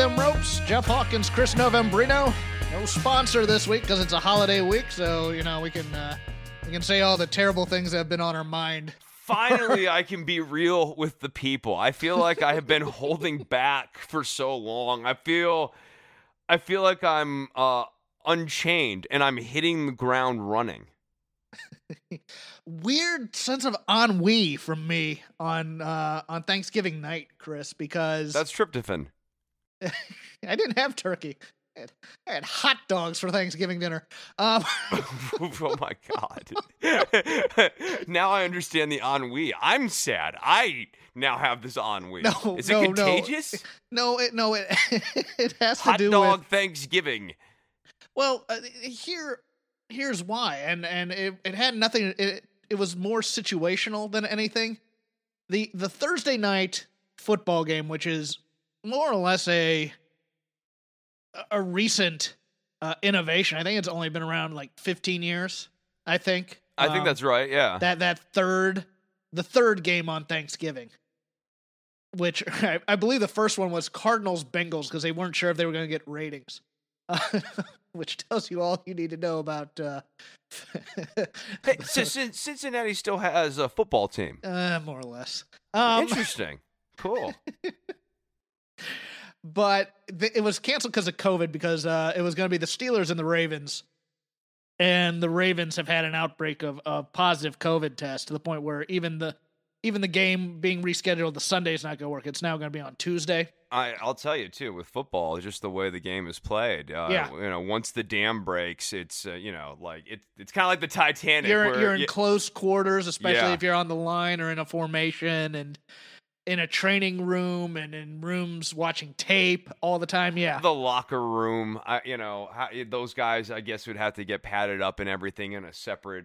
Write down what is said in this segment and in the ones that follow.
Them ropes. Jeff Hawkins, Chris Novembrino. No sponsor this week because it's a holiday week, so you know we can uh, we can say all the terrible things that have been on our mind. Finally, I can be real with the people. I feel like I have been holding back for so long. I feel, I feel like I'm uh, unchained and I'm hitting the ground running. Weird sense of ennui from me on uh, on Thanksgiving night, Chris, because That's tryptophan. I didn't have turkey. I had, I had hot dogs for Thanksgiving dinner. Um, oh my god! now I understand the ennui. I'm sad. I now have this ennui. no, Is no, it contagious? No, no, it no it it has to Hot do dog with Thanksgiving. Well, uh, here, here's why, and and it, it had nothing. It it was more situational than anything. the The Thursday night football game, which is more or less a a recent uh, innovation. I think it's only been around like 15 years. I think. I think Um, that's right. Yeah. that that third the third game on Thanksgiving. Which I, I believe the first one was Cardinals Bengals because they weren't sure if they were going to get ratings. Uh, which tells you all you need to know about uh, hey, so, Cin- Cincinnati still has a football team. uh more or less. Um, Interesting. Cool. But th- it was canceled because of COVID because uh, it was going to be the Steelers and the Ravens, and the Ravens have had an outbreak of, of positive COVID tests to the point where even the even the game being rescheduled, the Sunday is not going to work. It's now going to be on Tuesday. I, I'll tell you too with football, just the way the game is played. Uh, Yeah. You know, once the dam breaks, it's uh, you know like it, it's kind of like the Titanic. You're you're in you- close quarters, especially Yeah. if you're on the line or in a formation and in a training room and in rooms watching tape all the time. Yeah, the locker room. I, you know, how, those guys, I guess, would have to get padded up and everything in a separate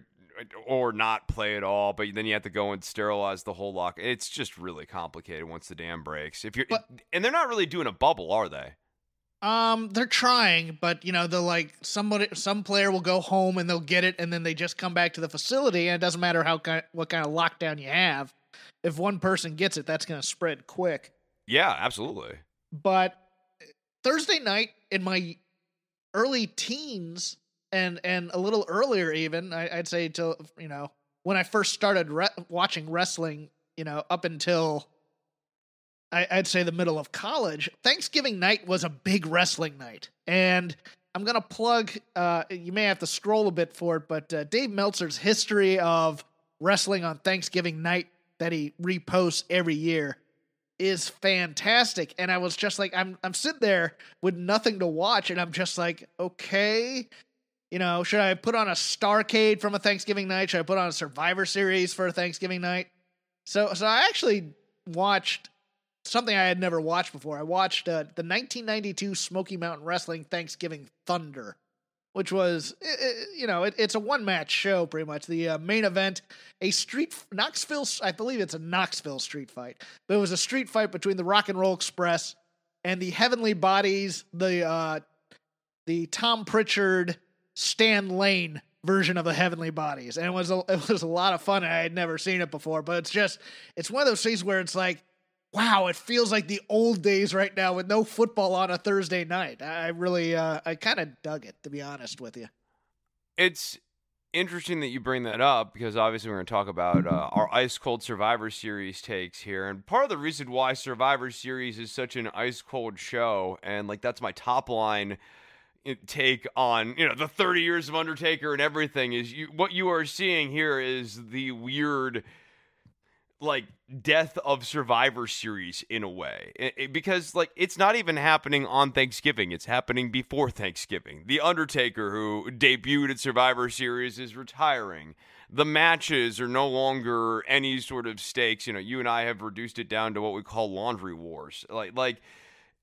or not play at all. But then you have to go and sterilize the whole locker. It's just really complicated once the dam breaks. If you're But- and they're not really doing a bubble, are they? Um, they're trying, but you know, they're like somebody, some player will go home and they'll get it, and then they just come back to the facility, and it doesn't matter how what kind of lockdown you have. If one person gets it, that's going to spread quick. Yeah, absolutely. But Thursday night in my early teens, and and a little earlier even, I, I'd say till you know when I first started re- watching wrestling, you know, up until I, I'd say the middle of college, Thanksgiving night was a big wrestling night. And I'm going to plug, uh, you may have to scroll a bit for it, but uh, Dave Meltzer's history of wrestling on Thanksgiving night that he reposts every year is fantastic. And I was just like, I'm, I'm sitting there with nothing to watch, and I'm just like, okay. You know, should I put on a Starcade from a Thanksgiving night? Should I put on a Survivor Series for a Thanksgiving night? So, so I actually watched something I had never watched before. I watched uh, the 1992 Smoky Mountain Wrestling Thanksgiving Thunder, which was, you know, it, it's a one match show pretty much. The uh, main event, a street Knoxville, I believe it's a Knoxville street fight, but it was a street fight between the Rock and Roll Express and the Heavenly Bodies, the uh, the Tom Pritchard, Stan Lane version of the Heavenly Bodies, and it was a, it was a lot of fun. I had never seen it before, but it's just it's one of those things where it's like wow, it feels like the old days right now with no football on a Thursday night. I really, uh, I kind of dug it, to be honest with you. It's interesting that you bring that up because obviously we're going to talk about uh, our ice cold Survivor Series takes here, and part of the reason why Survivor Series is such an ice cold show, and like that's my top line uh, take on you know the 30 years of Undertaker and everything is you what you are seeing here is the weird like death of survivor series in a way. It, it, because like it's not even happening on thanksgiving. It's happening before thanksgiving. The undertaker who debuted at survivor series is retiring. The matches are no longer any sort of stakes. You know you and i have reduced it down to what we call laundry wars. Like like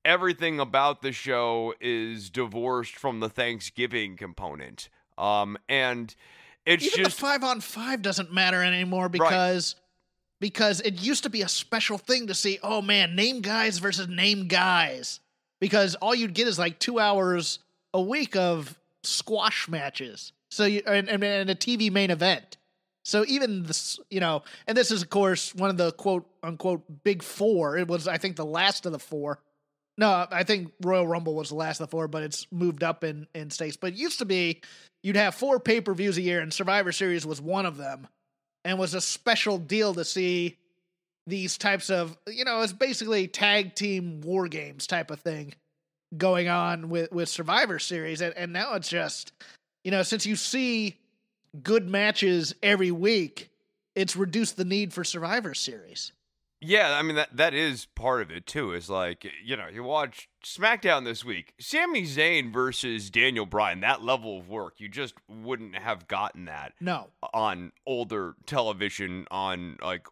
everything about the show is divorced from the thanksgiving component. Um and it's Even just the five on five doesn't matter anymore because because it used to be a special thing to see, oh man, name guys versus name guys. Because all you'd get is like two hours a week of squash matches. So you and, and, and a TV main event. So even this, you know, and this is of course one of the quote unquote big four. It was, I think, the last of the four. No, I think Royal Rumble was the last of the four, but it's moved up in in states. But it used to be you'd have four pay per views a year, and Survivor Series was one of them and was a special deal to see these types of you know it's basically tag team war games type of thing going on with with survivor series and, and now it's just you know since you see good matches every week it's reduced the need for survivor series yeah, I mean that that is part of it too. Is like you know you watch SmackDown this week, Sami Zayn versus Daniel Bryan. That level of work you just wouldn't have gotten that. No, on older television on like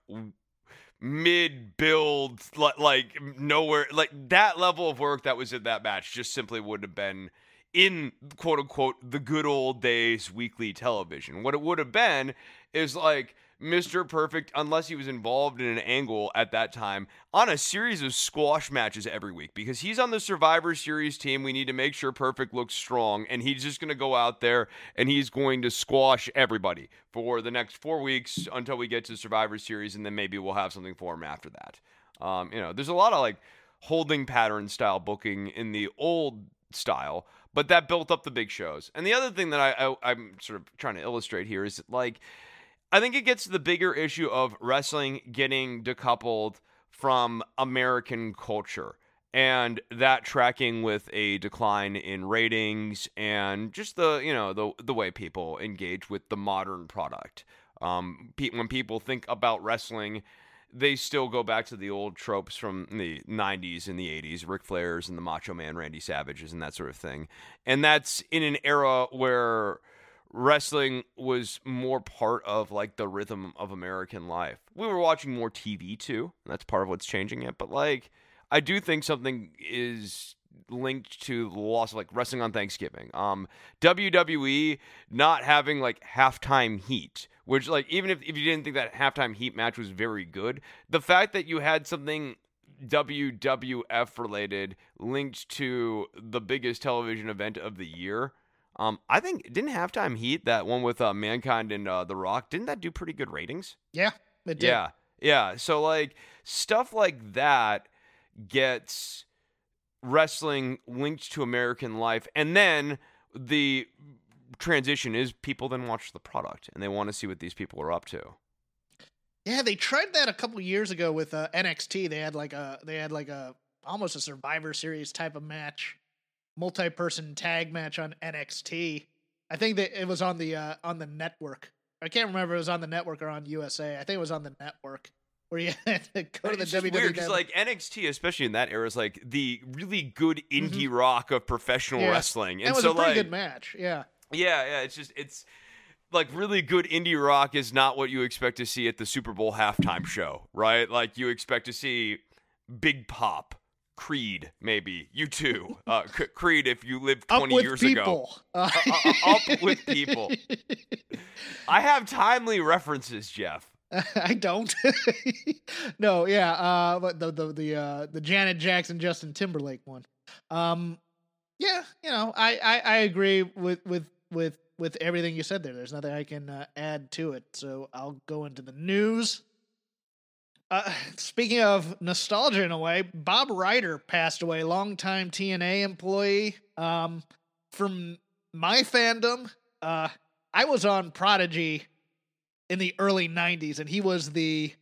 mid build like, like nowhere like that level of work that was in that match just simply wouldn't have been in quote unquote the good old days weekly television. What it would have been is like Mr. Perfect, unless he was involved in an angle at that time, on a series of squash matches every week because he's on the Survivor Series team. We need to make sure Perfect looks strong, and he's just going to go out there and he's going to squash everybody for the next four weeks until we get to Survivor Series, and then maybe we'll have something for him after that. Um, you know, there's a lot of like holding pattern style booking in the old style, but that built up the big shows. And the other thing that I, I I'm sort of trying to illustrate here is that, like I think it gets to the bigger issue of wrestling getting decoupled from American culture and that tracking with a decline in ratings and just the you know the the way people engage with the modern product. Um, when people think about wrestling, they still go back to the old tropes from the 90s and the 80s, Ric Flair's and the Macho Man Randy Savages and that sort of thing. And that's in an era where wrestling was more part of like the rhythm of American life. We were watching more TV too. that's part of what's changing it. But like, I do think something is linked to the loss of like wrestling on Thanksgiving. Um, WWE not having like halftime heat, which like even if, if you didn't think that halftime heat match was very good, the fact that you had something WWF related linked to the biggest television event of the year um, I think didn't halftime heat that one with uh, mankind and uh, the Rock didn't that do pretty good ratings? Yeah, it did. Yeah, yeah. So like stuff like that gets wrestling linked to American life, and then the transition is people then watch the product and they want to see what these people are up to. Yeah, they tried that a couple years ago with uh, NXT. They had like a they had like a almost a Survivor Series type of match multi-person tag match on NXT. I think that it was on the uh, on the network. I can't remember if it was on the network or on USA. I think it was on the network where you had to go to the it's WWE. Weird because like NXT, especially in that era, is like the really good indie mm-hmm. rock of professional yeah. wrestling, and, it was so a pretty like, good match. Yeah. Yeah, yeah. It's just it's like really good indie rock is not what you expect to see at the Super Bowl halftime show, right? Like you expect to see Big Pop, Creed, maybe U2. Uh, C- Creed, if you lived twenty years people. ago, Uh, Uh, uh, up with people. I have timely references, Jeff. I don't. no, yeah, uh, but the the the uh, the Janet Jackson Justin Timberlake one. Um, yeah, you know, I, I I agree with with with with everything you said there. There's nothing I can uh, add to it, so I'll go into the news. Uh, speaking of nostalgia in a way, Bob Ryder passed away, longtime TNA employee. Um, from my fandom, uh, I was on Prodigy in the early 90s and he was the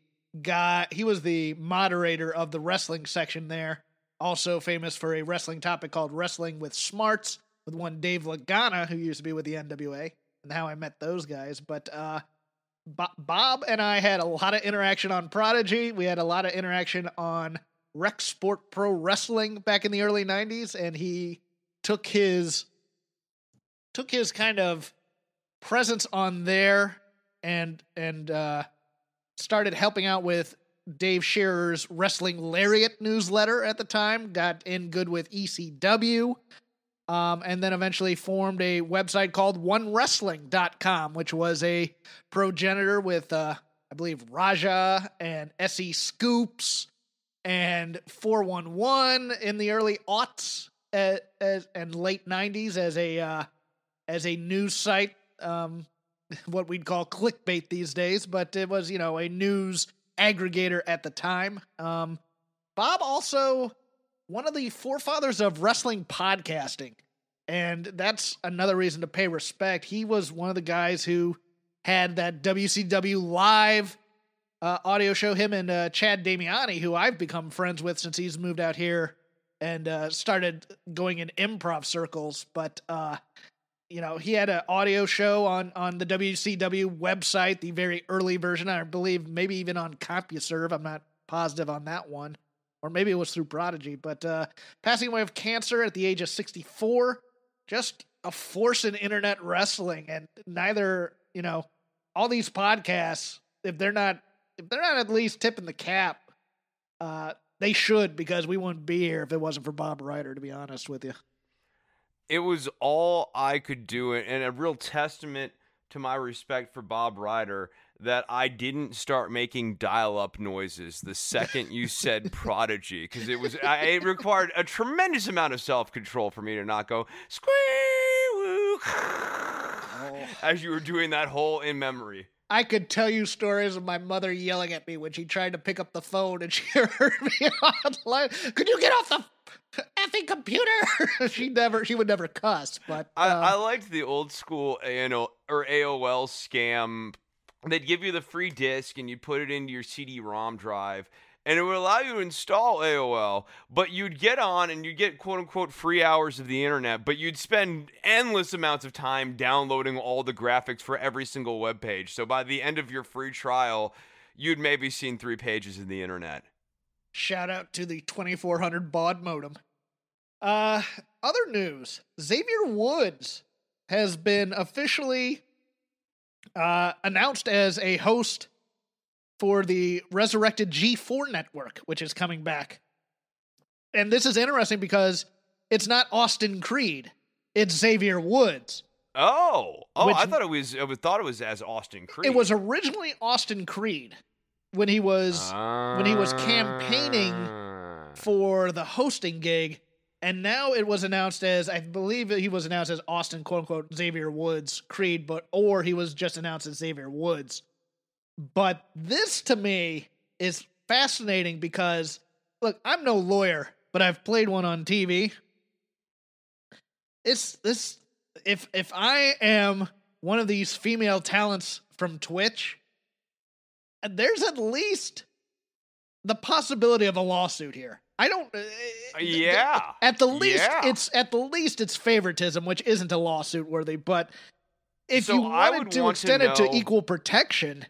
guy he was the moderator of the wrestling section there also famous for a wrestling topic called wrestling with smarts with one dave lagana who used to be with the nwa and how i met those guys but uh bob and i had a lot of interaction on prodigy we had a lot of interaction on rec sport pro wrestling back in the early 90s and he took his took his kind of presence on there and and uh, started helping out with Dave Scherer's Wrestling Lariat newsletter at the time. Got in good with ECW, um, and then eventually formed a website called OneWrestling.com, which was a progenitor with uh, I believe Rajah and SE Scoops and 411 in the early aughts uh, as, and late 90s as a uh, as a news site um, what we'd call clickbait these days, but it was, you know, a news aggregator at the time. Um, Bob also one of the forefathers of wrestling podcasting, and that's another reason to pay respect. He was one of the guys who had that WCW live uh, audio show. Him and uh, Chad Damiani, who I've become friends with since he's moved out here and uh, started going in improv circles, but. uh you know, he had an audio show on on the WCW website, the very early version. I believe maybe even on CompuServe. I'm not positive on that one, or maybe it was through Prodigy. But uh, passing away of cancer at the age of 64, just a force in internet wrestling, and neither, you know, all these podcasts, if they're not if they're not at least tipping the cap, uh, they should because we wouldn't be here if it wasn't for Bob Ryder. To be honest with you. it was all I could do, and a real testament to my respect for Bob Ryder that I didn't start making dial-up noises the second you said prodigy, because it was I, it required a tremendous amount of self-control for me to not go squee woo as you were doing that whole in memory. I could tell you stories of my mother yelling at me when she tried to pick up the phone and she heard me online. Could you get off the effing computer? she never, she would never cuss, but I, uh, I liked the old school ANO or AOL scam. They'd give you the free disc and you'd put it into your CD-ROM drive, and it would allow you to install AOL. But you'd get on and you'd get quote unquote free hours of the internet, but you'd spend endless amounts of time downloading all the graphics for every single web page. So by the end of your free trial, you'd maybe seen three pages of the internet. shout out to the 2400 baud modem. Uh, other news: Xavier Woods has been officially uh, announced as a host for the resurrected G4 network, which is coming back. And this is interesting because it's not Austin Creed; it's Xavier Woods. Oh, oh! Which- I thought it was. I thought it was as Austin Creed. It was originally Austin Creed when he was when he was campaigning Ah. for the hosting gig, and now it was announced as I believe he was announced as Austin quote unquote Xavier Woods Creed, but or he was just announced as Xavier Woods. But this to me is fascinating because look, I'm no lawyer, but I've played one on TV. It's this if if I am one of these female talents from Twitch, there's at least the possibility of a lawsuit here. I don't. uh, Yeah. At the least, Yeah. it's at the least it's favoritism, which isn't a lawsuit worthy. But if So you I wanted would to want to extend it to equal protection,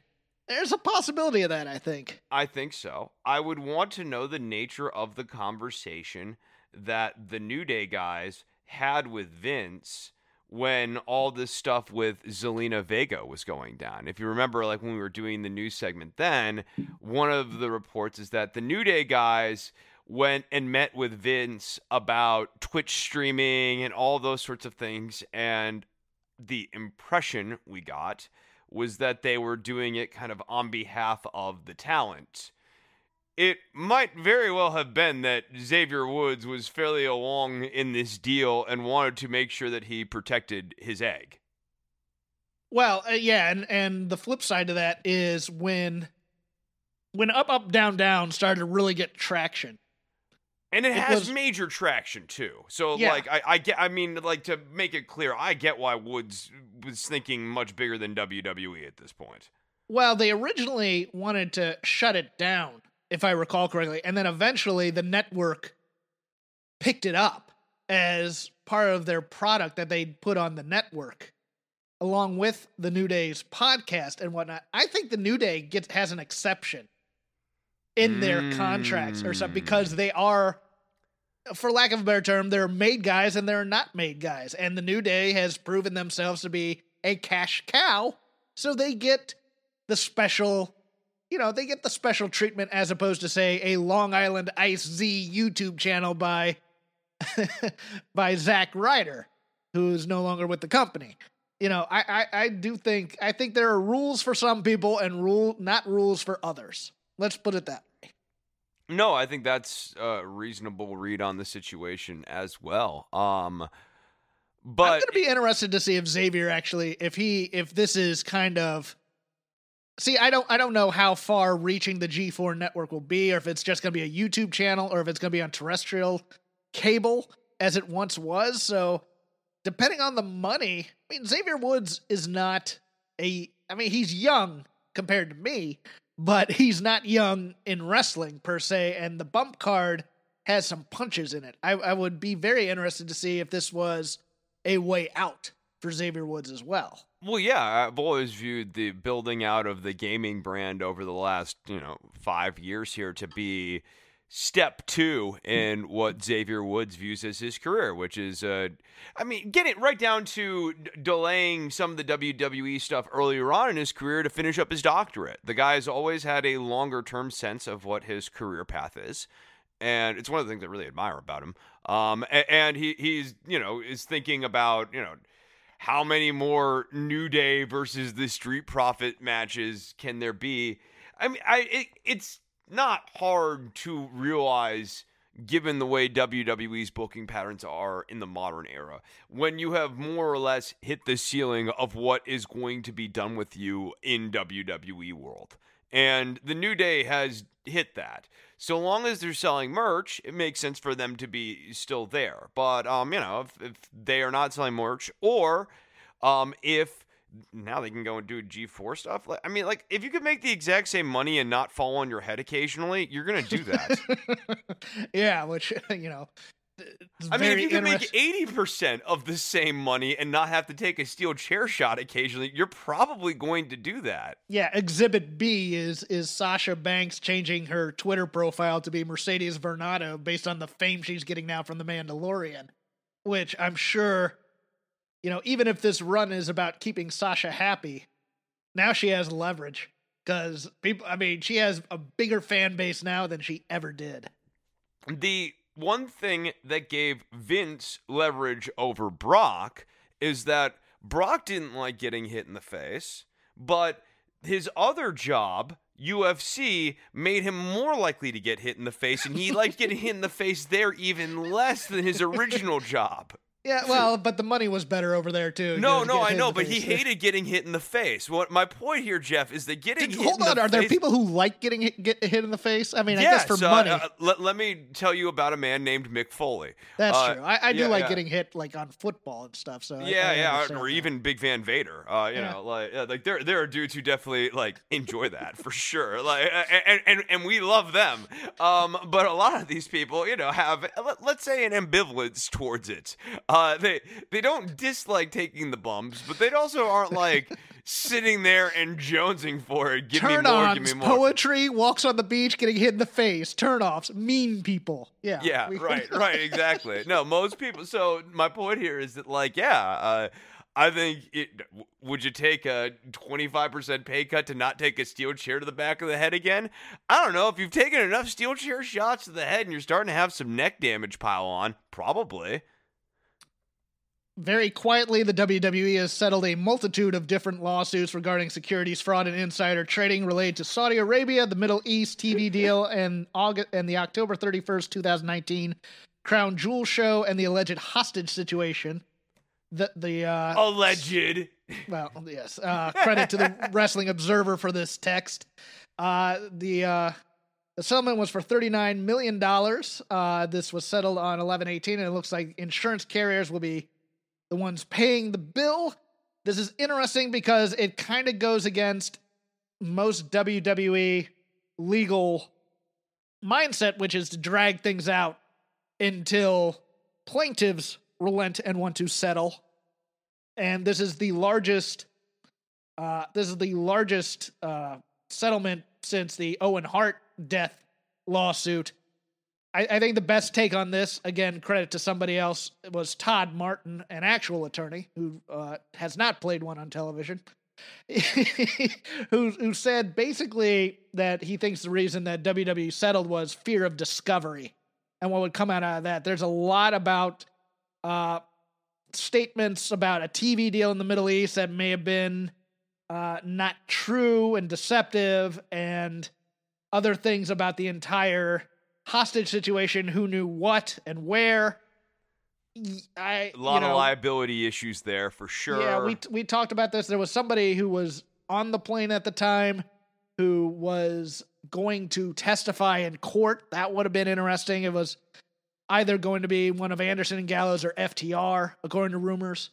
there's a possibility of that. I think. I think so. I would want to know the nature of the conversation that the New Day guys had with Vince when all this stuff with Zelina Vega was going down. If you remember, like when we were doing the news segment then, one of the reports is that the New Day guys went and met with Vince about Twitch streaming and all those sorts of things. And the impression we got was that they were doing it kind of on behalf of the talent. It might very well have been that Xavier Woods was fairly along in this deal and wanted to make sure that he protected his egg. Well, uh, yeah, and and the flip side to that is when when up up down down started to really get traction. And it, has major traction too. So Yeah. like I, I get I mean like to make it clear, I get why Woods was thinking much bigger than WWE at this point. Well, they originally wanted to shut it down, if I recall correctly, and then eventually the network picked it up as part of their product that they put on the network, along with the New Day's podcast and whatnot. I think the New Day gets has an exception in their contracts or something Mm. because they are. For lack of a better term, they're made guys and they're not made guys. And the New Day has proven themselves to be a cash cow. So they get the special, you know, they get the special treatment as opposed to say a Long Island Ice Z YouTube channel by by Zack Ryder, who's no longer with the company. You know, I, I I do think I think there are rules for some people and rule not rules for others. Let's put it that way. No, I think that's a reasonable read on the situation as well. Um but I'm gonna be interested to see if Xavier actually if he if this is kind of See, I don't I don't know how far reaching the G4 network will be or if it's just going to be a YouTube channel or if it's going to be on terrestrial cable as it once was. So, depending on the money, I mean Xavier Woods is not a I mean he's young compared to me, but he's not young in wrestling per se and the bump card has some punches in it. I I would be very interested to see if this was a way out for Xavier Woods as well. Well, yeah, I've always viewed the building out of the gaming brand over the last, you know, five years here to be step two in what Xavier Woods views as his career, which is, uh, I mean, get it right down to d- delaying some of the WWE stuff earlier on in his career to finish up his doctorate. The guy's always had a longer term sense of what his career path is. And it's one of the things I really admire about him. Um, a- and he, he's, you know, is thinking about, you know, how many more New Day versus the Street Profit matches can there be? I mean, I it, it's not hard to realize given the way WWE's booking patterns are in the modern era when you have more or less hit the ceiling of what is going to be done with you in WWE world. And the New Day has hit that. So long as they're selling merch, it makes sense for them to be still there. But um, you know, if, if they are not selling merch, or um, if now they can go and do G4 stuff. Like, I mean, like if you could make the exact same money and not fall on your head occasionally, you're gonna do that. yeah, which you know. I mean, if you could make eighty percent of the same money and not have to take a steel chair shot occasionally, you're probably going to do that. yeah, Exhibit B is is Sasha Banks changing her Twitter profile to be Mercedes Varnado based on the fame she's getting now from The Mandalorian, which I'm sure, you know, even if this run is about keeping Sasha happy, now she has leverage because people. I mean, she has a bigger fan base now than she ever did. The one thing that gave Vince leverage over Brock is that Brock didn't like getting hit in the face, but his other job, UFC, made him more likely to get hit in the face, and he liked getting hit in the face there even less than his original job. Yeah, well, but the money was better over there too. No, no, I know, but he hated getting hit in the face. What my point here, Jeff, is that getting Did- hit hold in on, the are there face- people who like getting hit, get hit in the face? I mean, I yes, guess for uh, money, uh, let, let me tell you about a man named Mick Foley. that's uh, true. I, I do yeah, like yeah. getting hit like on football and stuff. So Yeah, I yeah, understand or even Big Van Vader. Uh, you Yeah. know, like yeah, like there there are dudes who definitely like enjoy that for sure. Like and, and and we love them. Um, but a lot of these people, you know, have let, let's say an ambivalence towards it. Uh, they they don't dislike taking the bumps, but they also aren't like sitting there and jonesing for it. Give Turn me more. ons, give me more. poetry, walks on the beach, getting hit in the face. Turnoffs, mean people. Yeah. Yeah, we- right, right, exactly. No, most people. So my point here is that, like, yeah, uh, I think it. Would you take a twenty-five percent pay cut to not take a steel chair to the back of the head again? I don't know. If you've taken enough steel chair shots to the head and you're starting to have some neck damage pile on, probably. Very quietly, the WWE has settled a multitude of different lawsuits regarding securities fraud and insider trading related to Saudi Arabia, the Middle East TV deal, and August and the October 31st, 2019 Crown Jewel show, and the alleged hostage situation. The the uh, Alleged. well, yes. Uh, credit to the Wrestling Observer for this text. Uh, the uh, the settlement was for thirty nine million dollars. Uh, this was settled on eleven eighteen, and it looks like insurance carriers will be the ones paying the bill. This is interesting because it kind of goes against most WWE legal mindset, which is to drag things out until plaintiffs relent and want to settle. And this is the largest. Uh, this is the largest uh, settlement since the Owen Hart death lawsuit. I, I think the best take on this, again, credit to somebody else, was Todd Martin, an actual attorney who uh, has not played one on television, who who said basically that he thinks the reason that WWE settled was fear of discovery, and what would come out of that. There's a lot about uh, statements about a TV deal in the Middle East that may have been uh, not true and deceptive, and other things about the entire hostage situation. Who knew what and where? I A lot you know, of liability issues there for sure. yeah, we we talked about this. There was somebody who was on the plane at the time who was going to testify in court. That would have been interesting. It was either going to be one of Anderson and Gallows or FTR, according to rumors.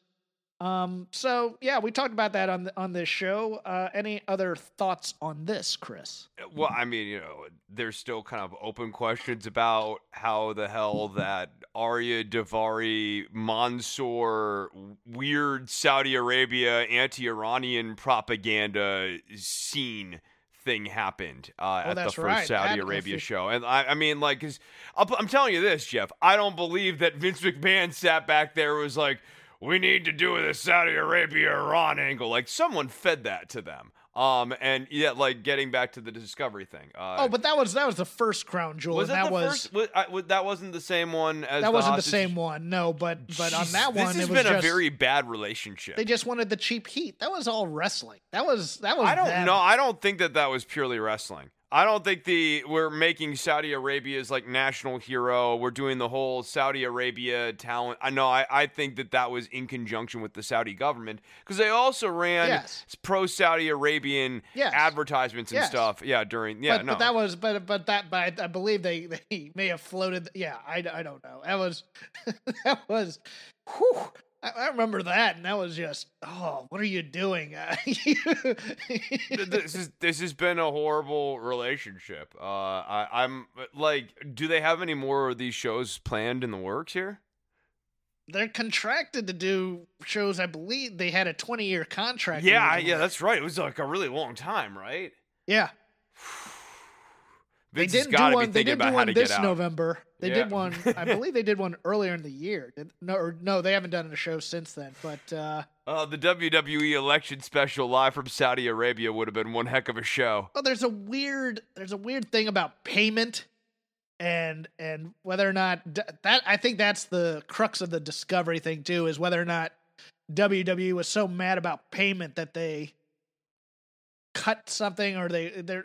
Um, so yeah, we talked about that on the, on this show. Uh, any other thoughts on this, Chris? Well, I mean, you know, there's still kind of open questions about how the hell that Ariya Daivari Mansoor weird Saudi Arabia anti-Iranian propaganda scene thing happened uh, Oh, at the first right. Saudi That- Arabia show. And I, I mean, like, i I'll, I'm telling you this, Jeff. I don't believe that Vince McMahon sat back there and was like, we need to do the Saudi Arabia Iran angle. Like, someone fed that to them. Um, and yeah, like getting back to the discovery thing. Uh, Oh, but that was that was the first crown jewel. was that, that the was first? Was, I, was- that wasn't the same one as that wasn't the same one. No, but but on that one, this has it was been just a very bad relationship. they just wanted the cheap heat. That was all wrestling. That was that was. I don't know. I don't think that that was purely wrestling. I don't think the we're making Saudi Arabia's like national hero. We're doing the whole Saudi Arabia talent. I know. I, I think that that was in conjunction with the Saudi government because they also ran Yes. pro Saudi Arabian Yes. advertisements and Yes. stuff. Yeah, during yeah but, no. but that was but but that but I, I believe they they may have floated. Yeah, I, I don't know. That was that was. Whew, I, remember that, and that was just oh, what are you doing? This is this has been a horrible relationship. Uh, I, I'm like, do they have any more of these shows planned in the works here? They're contracted to do shows. I believe they had a twenty year contract. Yeah, originally. yeah, that's right. It was like a really long time, right? yeah. Vince they didn't do one. They did about do one this. November. They did one. I believe they did one earlier in the year. No, or, no, they haven't done a show since then. But uh, Uh, the WWE election special live from Saudi Arabia would have been one heck of a show. well, there's a weird. There's a weird thing about payment, and and whether or not that. I think that's the crux of the discovery thing too. Is whether or not WWE was so mad about payment that they cut something, or they there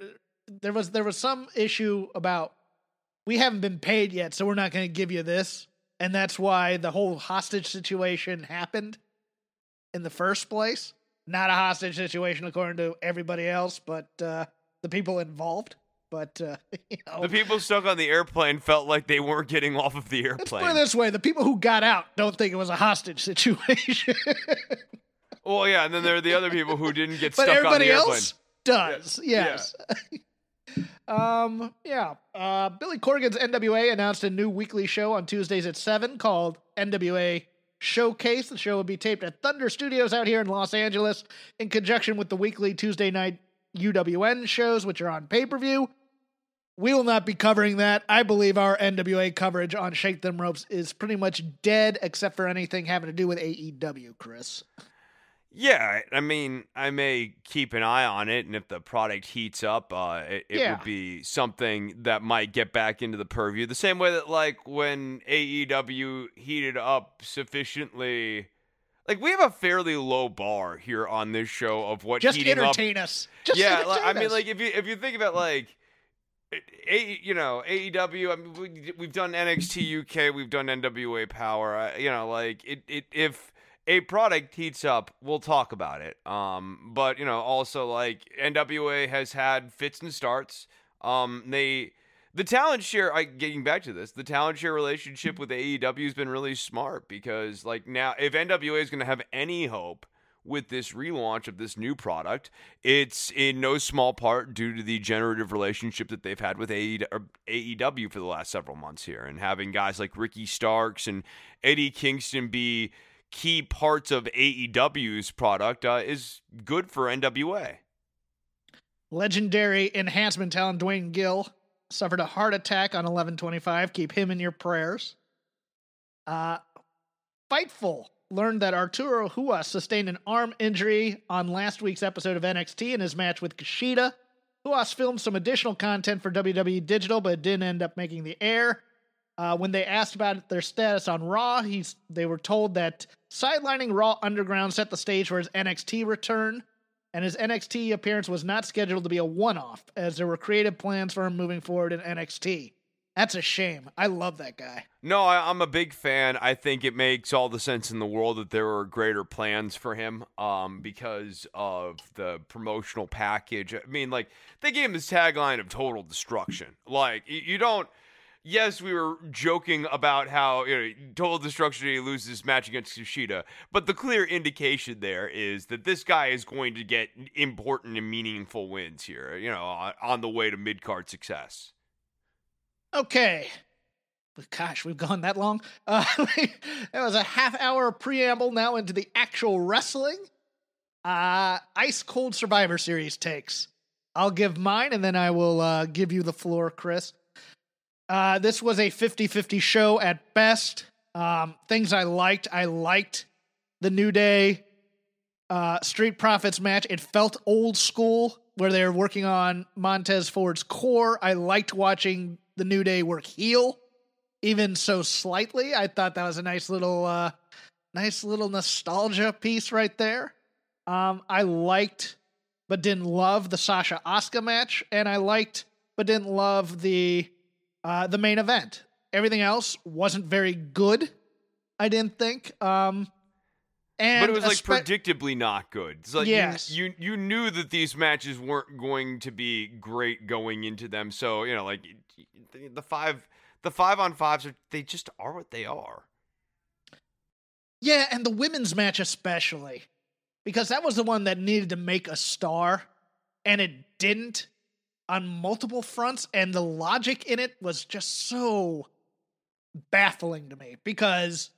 there was there was some issue about we haven't been paid yet, so we're not going to give you this. And that's why the whole hostage situation happened in the first place. Not a hostage situation according to everybody else, but uh, the people involved. But, uh, you know, The people stuck on the airplane felt like they weren't getting off of the let's put it airplane. this way the people who got out don't think it was a hostage situation. Well, yeah, and then there are the other people who didn't get but stuck on the airplane. else does. Yeah. Yes. um. Yeah. Uh. Billy Corgan's NWA announced a new weekly show on Tuesdays at seven called NWA Showcase. The show will be taped at Thunder Studios out here in Los Angeles in conjunction with the weekly Tuesday night UWN shows, which are on pay per view. We will not be covering that. I believe our NWA coverage on Shake Them Ropes is pretty much dead, except for anything having to do with AEW, Chris. Yeah, I mean, I may keep an eye on it, and if the product heats up, uh, it, it Yeah. would be something that might get back into the purview. The same way that, like, when AEW heated up sufficiently, like, we have a fairly low bar here on this show of what Just heating up. entertain us. Just yeah, like, I mean, like, if you if you think about like. A, you know AEW. I mean, we, we've done NXT UK, we've done NWA Power. I, you know, like it, it. If a product heats up, we'll talk about it. Um, but you know, also like NWA has had fits and starts. Um, they the talent share. I getting back to this, the talent share relationship with AEW has been really smart because like now, if NWA is going to have any hope with this relaunch of this new product, it's in no small part due to the generative relationship that they've had with AEW for the last several months here, and having guys like Ricky Starks and Eddie Kingston be key parts of AEW's product uh, is good for NWA. Legendary enhancement talent Duane Gill suffered a heart attack on 1125. Keep him in your prayers. Uh, Fightful learned that Arturo Ruas sustained an arm injury on last week's episode of NXT in his match with Kushida. Ruas filmed some additional content for WWE Digital, but it didn't end up making the air. Uh, when they asked about their status on Raw, he's they were told that sidelining Raw Underground set the stage for his NXT return and his NXT appearance was not scheduled to be a one off, as there were creative plans for him moving forward in NXT. That's a shame. I love that guy. No, I, I'm a big fan. I think it makes all the sense in the world that there were greater plans for him um, because of the promotional package. I mean, like, they gave him this tagline of total destruction. Like, you, you don't. Yes, we were joking about how you know total destruction he loses this match against Kushida, but the clear indication there is that this guy is going to get important and meaningful wins here. You know, on, on the way to mid card success. Okay. But Gosh, we've gone that long. Uh, that was a half hour preamble now into the actual wrestling. Uh, Ice Cold Survivor Series takes. I'll give mine and then I will uh, give you the floor, Chris. Uh, this was a 50 50 show at best. Um, things I liked. I liked the New Day uh, Street Profits match. It felt old school where they were working on Montez Ford's core. I liked watching the New Day work heel, even so slightly. I thought that was a nice little, uh, nice little nostalgia piece right there. Um, I liked, but didn't love the Sasha Asuka match, and I liked, but didn't love the, uh, the main event. Everything else wasn't very good. I didn't think. Um, and but it was like espe- predictably not good. It's like you- Yes. you, you knew that these matches weren't going to be great going into them. So you know, like the, the five the five on fives are they just are what they are. Yeah, and the women's match especially. Because that was the one that needed to make a star, and it didn't on multiple fronts, and the logic in it was just so baffling to me. Because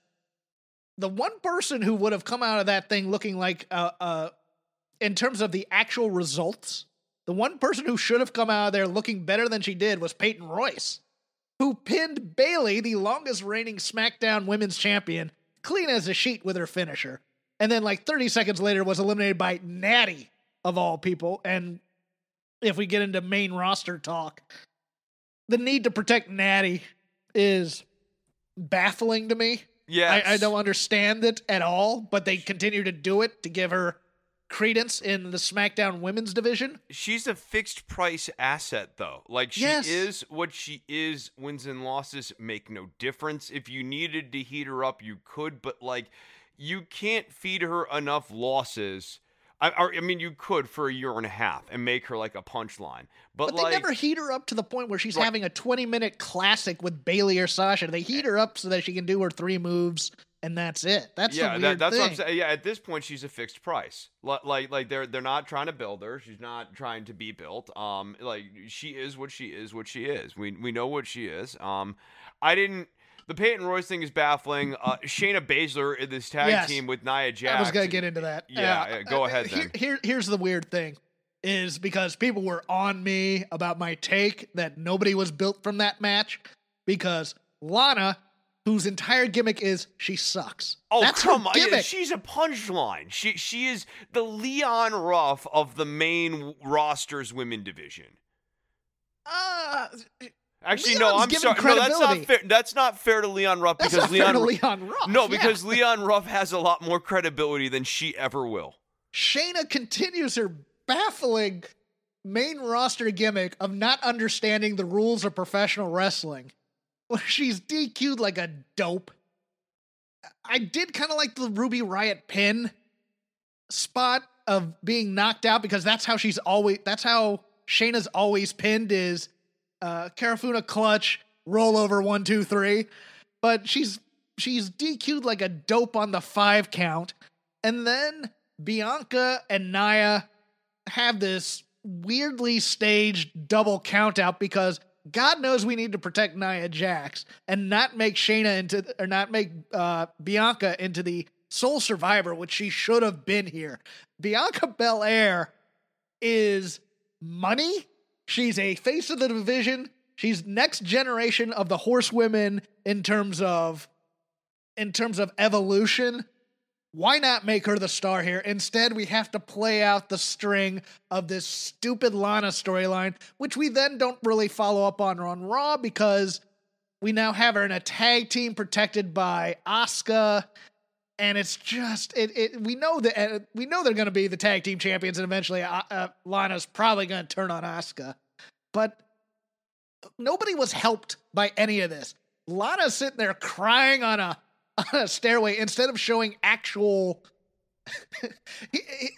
the one person who would have come out of that thing looking like uh uh in terms of the actual results, the one person who should have come out of there looking better than she did was Peyton Royce, who pinned Bayley, the longest reigning SmackDown Women's Champion, clean as a sheet with her finisher. And then, like 30 seconds later, was eliminated by Natty, of all people. And if we get into main roster talk, the need to protect Natty is baffling to me. Yeah, I, I don't understand it at all, but they continue to do it to give her credence in the SmackDown women's division. She's a fixed price asset though. Like she Yes. is what she is. Wins and losses make no difference. If you needed to heat her up, you could, but like you can't feed her enough losses. I, I mean, you could for a year and a half and make her like a punchline, but, But like they never heat her up to the point where she's Right. having a 20 minute classic with Bayley or Sasha. They heat her up so that she can do her three moves and that's it. That's yeah, that, that's thing. what I'm saying. Yeah, at this point, she's a fixed price. Li- Like, like they're they're not trying to build her. She's not trying to be built. Um, like she is what she is. What she is. We we know what she is. Um, I didn't. The Peyton Royce thing is baffling. Uh, Shayna Baszler in this tag Yes. team with Nia Jax. I was gonna get into that. Yeah, Uh, yeah, go uh, ahead Here, then. here, here's the weird thing, is because people were on me about my take that nobody was built from that match because Lana, whose entire gimmick is she sucks. Oh That's come her on! Yeah, gimmick. she's a punchline. She she is the Leon Ruff of the main roster's women division. Uh, Actually, Leon's no, I'm sorry. No, that's not fair. That's not fair to Leon Ruff that's because not fair Leon. to Leon Ruff. no, yeah. because Leon Ruff has a lot more credibility than she ever will. Shayna continues her baffling main roster gimmick of not understanding the rules of professional wrestling, where she's DQ'd like a dope. I did kind of like the Ruby Riot pin spot of being knocked out because that's how she's always. That's how Shayna's always pinned is uh, Kirifuda clutch rollover one two three, but she's she's DQ'd like a dope on the five count, and then Bianca and Nia have this weirdly staged double count out because God knows we need to protect Nia Jax and not make Shayna into or not make uh, Bianca into the sole survivor, which she should have been here. Bianca Belair is money. She's a face of the division. She's next generation of the horsewomen in terms of in terms of evolution. Why not make her the star here? Instead, we have to play out the string of this stupid Lana storyline, which we then don't really follow up on on Raw because we now have her in a tag team protected by Asuka, and it's just it. it we know that uh, we know they're going to be the tag team champions, and eventually uh, uh, Lana's probably going to turn on Asuka, but nobody was helped by any of this. Lana's sitting there crying on a on a stairway instead of showing actual.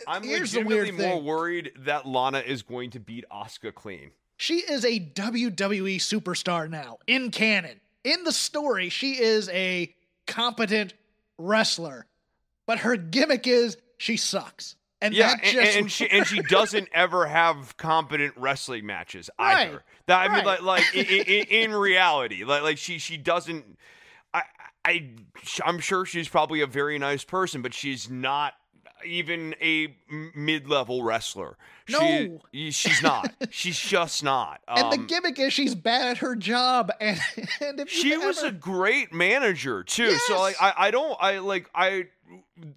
I'm Here's legitimately more worried that Lana is going to beat Asuka clean. She is a WWE superstar now in canon. In the story, she is a competent wrestler, but her gimmick is she sucks. And Yeah, that and, just and she and she doesn't ever have competent wrestling matches either. Right, That I mean, like, like i- i- i- in reality, like, like she she doesn't. I I I'm sure she's probably a very nice person, but she's not even a mid level wrestler. No. she, she's not. she's just not. and the Um, gimmick is she's bad at her job. And, and if she you've was ever- a great manager too. So like I, I don't I like I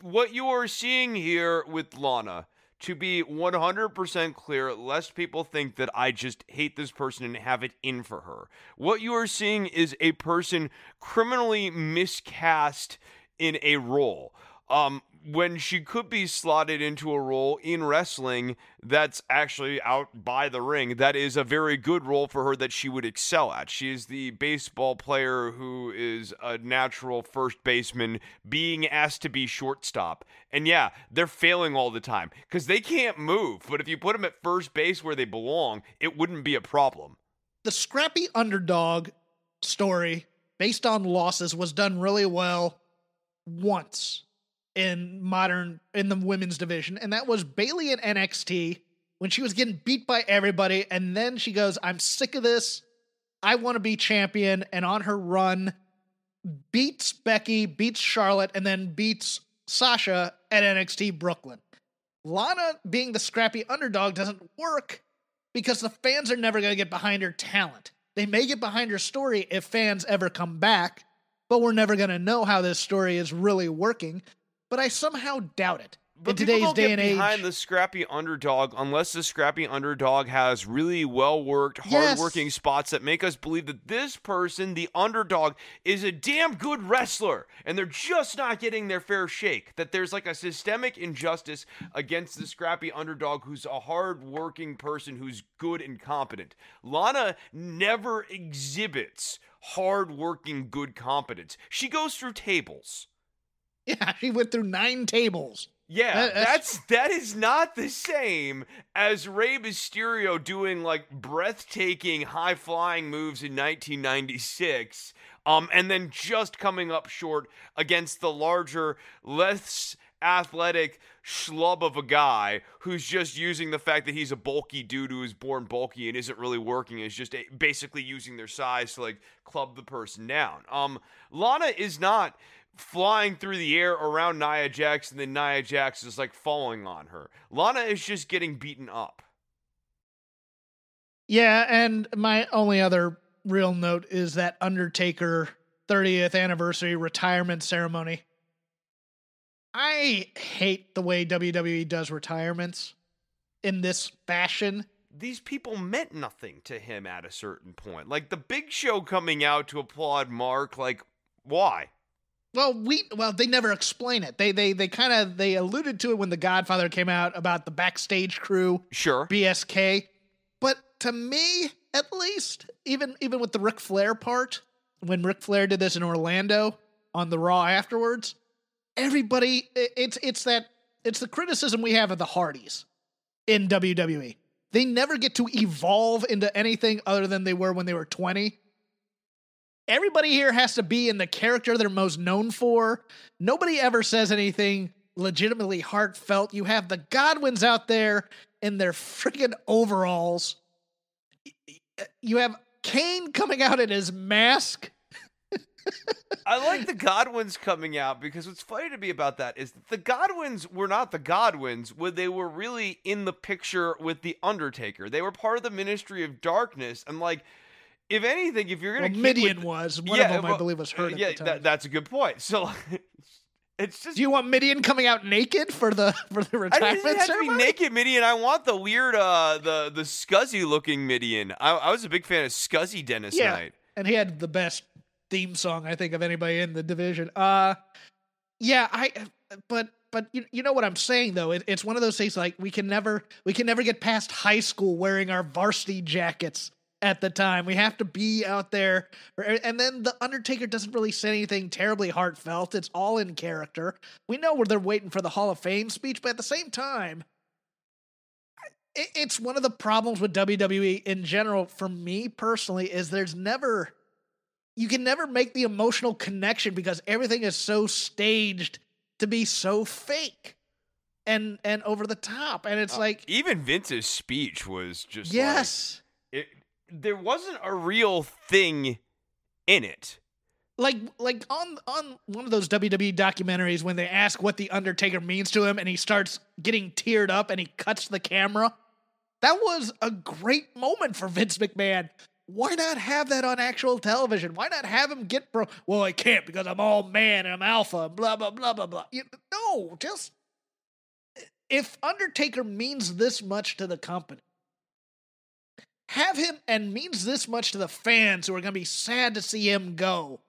what you are seeing here with Lana to be 100% clear lest people think that I just hate this person and have it in for her. What you are seeing is a person criminally miscast in a role. Um when she could be slotted into a role in wrestling that's actually out by the ring, that is a very good role for her that she would excel at. She is the baseball player who is a natural first baseman being asked to be shortstop. And yeah, they're failing all the time because they can't move. But if you put them at first base where they belong, it wouldn't be a problem. the scrappy underdog story based on losses was done really well once in modern in the women's division and that was Bayley in NXT when she was getting beat by everybody and then she goes I'm sick of this I want to be champion and on her run beats Becky beats Charlotte and then beats Sasha at NXT Brooklyn Lana being the scrappy underdog doesn't work because the fans are never going to get behind her talent. They may get behind her story if fans ever come back, but we're never going to know how this story is really working. But I somehow doubt it. But in today's don't day get and behind age, the scrappy underdog unless the scrappy underdog has really well worked, hard-working spots that make us believe that this person, the underdog, is a damn good wrestler, and they're just not getting their fair shake. That there's like a systemic injustice against the scrappy underdog who's a hard-working person who's good and competent. Lana never exhibits hard-working, good competence. She goes through tables. yeah, she went through nine tables. Yeah, That- that's that's- that is not the same as Rey Mysterio doing like breathtaking high flying moves in 1996, um, and then just coming up short against the larger, less athletic schlub of a guy who's just using the fact that he's a bulky dude who is born bulky and isn't really working is just basically using their size to like club the person down. Um, Lana is not flying through the air around Nia Jax and then Nia Jax is like falling on her. Lana is just getting beaten up. Yeah, and my only other real note is that Undertaker 30th anniversary retirement ceremony. I hate the way WWE does retirements in this fashion. These people meant nothing to him at a certain point. Like the big show coming out to applaud Mark, like why? Well, we well they never explain it. They they they kind of they alluded to it when The Godfather came out about the backstage crew. Sure. BSK. But to me, at least, even even with the Ric Flair part, when Ric Flair did this in Orlando on the Raw afterwards, everybody it's it's that it's the criticism we have of the Hardys in WWE. They never get to evolve into anything other than they were when they were 20. Everybody here has to be in the character they're most known for. Nobody ever says anything legitimately heartfelt. You have the Godwins out there in their freaking overalls. You have Kane coming out in his mask I like the Godwins coming out because what's funny to me about that is the Godwins were not the Godwins when they were really in the picture with the Undertaker. They were part of the Ministry of Darkness, and like, if anything, if you're gonna well, Mideon with, was one yeah, of them, well, I believe, was hurt. Yeah, that, that's a good point. So. It's just. Do you want Mideon coming out naked for the for the retirement I to be naked Mideon. I want the weird, uh, the the scuzzy looking Mideon. I, I was a big fan of Scuzzy Dennis yeah, Knight. and he had the best theme song I think of anybody in the division. Uh yeah, I but but you, you know what I'm saying though. It, it's one of those things like we can never we can never get past high school wearing our varsity jackets at the time. We have to be out there. And then the Undertaker doesn't really say anything terribly heartfelt. It's all in character. We know where they're waiting for the Hall of Fame speech, but at the same time, it's one of the problems with WWE in general for me personally is there's never you can never make the emotional connection because everything is so staged to be so fake and and over the top and it's uh, like even Vince's speech was just yes like, there wasn't a real thing in it like like on on one of those WWE documentaries when they ask what the Undertaker means to him and he starts getting teared up and he cuts the camera that was a great moment for Vince McMahon why not have that on actual television? Why not have him get pro? Well, I can't because I'm all man and I'm alpha. Blah blah blah blah blah. You, no, just if Undertaker means this much to the company, have him and means this much to the fans who are going to be sad to see him go.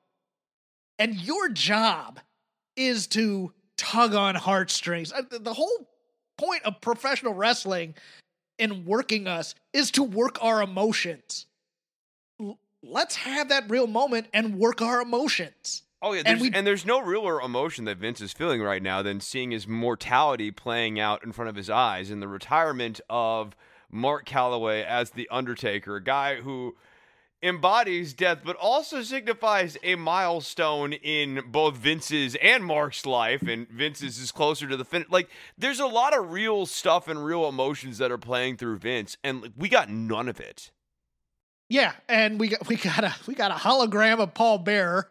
And your job is to tug on heartstrings. Uh, the whole point of professional wrestling and working us is to work our emotions let's have that real moment and work our emotions. Oh yeah, and, we, and, there's no realer emotion that Vince is feeling right now than seeing his mortality playing out in front of his eyes and the retirement of Mark Calaway as the Undertaker, a guy who embodies death but also signifies a milestone in both Vince's and Mark's life and Vince's is closer to the finish like there's a lot of real stuff and real emotions that are playing through Vince and we got none of it. Yeah, and we got we got a we got a hologram of Paul Bearer,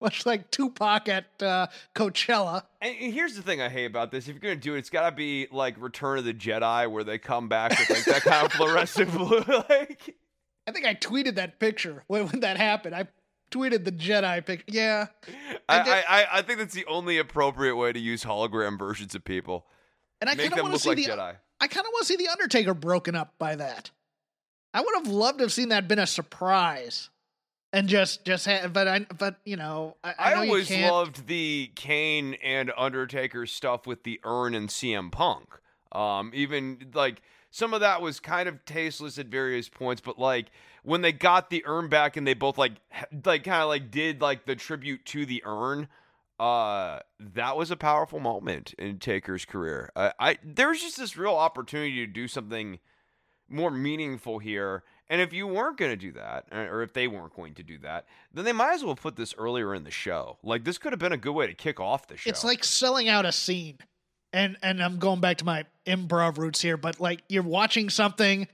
much like Tupac at uh, Coachella. And here's the thing I hate about this: if you're gonna do it, it's gotta be like Return of the Jedi, where they come back with like that kind of fluorescent blue. like, I think I tweeted that picture when, when that happened. I tweeted the Jedi picture. Yeah, I, I, I, I think that's the only appropriate way to use hologram versions of people. And I kind of want to see like the Jedi. I kind of want to see the Undertaker broken up by that. I would have loved to have seen that been a surprise and just just ha- but I but you know I, I, I know always loved the Kane and Undertaker stuff with the urn and CM Punk. Um, even like some of that was kind of tasteless at various points, but like when they got the urn back and they both like like kind of like did like the tribute to the urn. Uh, that was a powerful moment in Taker's career. I, I there's just this real opportunity to do something more meaningful here And if you weren't going to do that, uh, or if they weren't going to do that, then they might as well put this earlier in the show. Like this could have been a good way to kick off the show. It's like selling out a scene. And and I'm going back to my improv roots here, but like you're watching something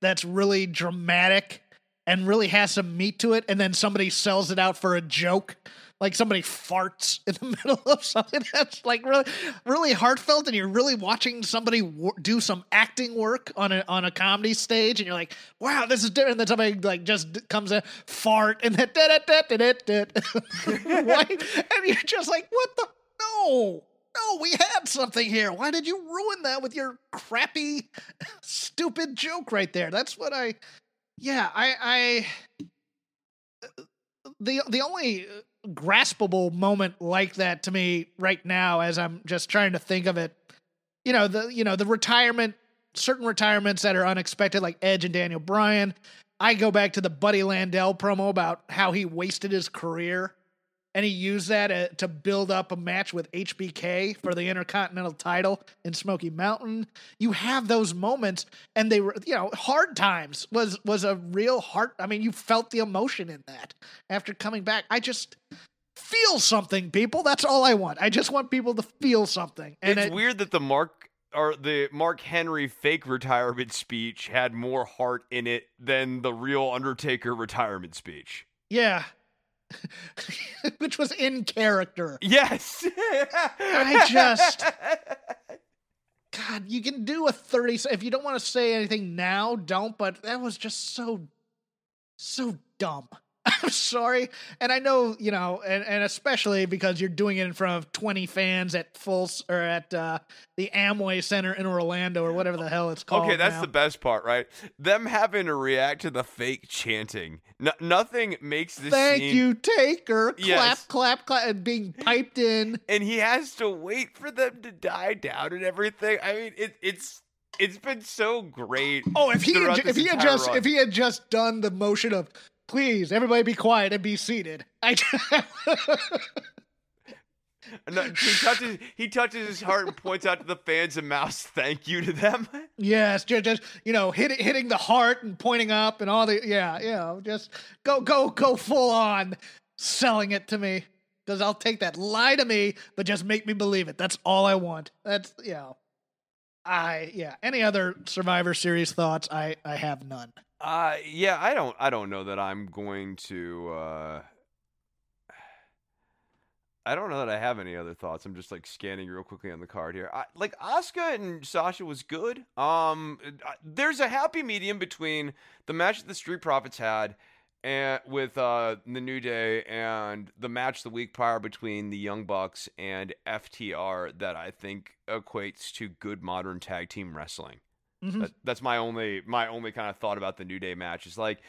that's really dramatic and really has some meat to it, and then somebody sells it out for a joke. Like somebody farts in the middle of something that's like really, really heartfelt, and you're really watching somebody w- do some acting work on a on a comedy stage, and you're like, "Wow, this is different." And then somebody like just comes in, fart, and then da da da da da da, and you're just like, "What the no." No, we had something here. Why did you ruin that with your crappy, stupid joke right there? That's what I. Yeah, I. I uh, the the only uh, graspable moment like that to me right now, as I'm just trying to think of it, you know the you know the retirement, certain retirements that are unexpected, like Edge and Daniel Bryan. I go back to the Buddy Landel promo about how he wasted his career and he used that uh, to build up a match with HBK for the Intercontinental title in Smoky Mountain. You have those moments, and they were, you know, hard times was was a real heart. I mean, you felt the emotion in that after coming back. I just feel something, people. That's all I want. I just want people to feel something. And it's it, weird that the Mark or the Mark Henry fake retirement speech had more heart in it than the real Undertaker retirement speech. Yeah, which was in character. Yes. I just God, you can do a 30 if you don't want to say anything now, don't, but that was just so so dumb. I'm sorry. And I know, you know, and, and especially because you're doing it in front of 20 fans at full or at uh, the Amway Center in Orlando or whatever the hell it's called. Okay, that's now. the best part, right? Them having to react to the fake chanting. No, nothing makes this Thank scene... you, Taker. Clap, yes. clap, clap, and being piped in. And he has to wait for them to die down and everything. I mean, it, it's it's been so great. Oh, if he had, if he had just run. if he had just done the motion of please, everybody be quiet and be seated. I. No, he touches he touches his heart and points out to the fans and mouths thank you to them. Yes, just, just you know, hit, hitting the heart and pointing up and all the yeah, you know, just go go go full on selling it to me because I'll take that. Lie to me, but just make me believe it. That's all I want. That's you know, I yeah. Any other Survivor Series thoughts? I I have none. Uh yeah, I don't I don't know that I'm going to uh I don't know that I have any other thoughts. I'm just like scanning real quickly on the card here. I, like Asuka and Sasha was good. Um there's a happy medium between the match that the Street Profits had and with uh, the New Day and the match the week prior between the Young Bucks and FTR that I think equates to good modern tag team wrestling. Mm-hmm. That, that's my only my only kind of thought about the New Day match. Is like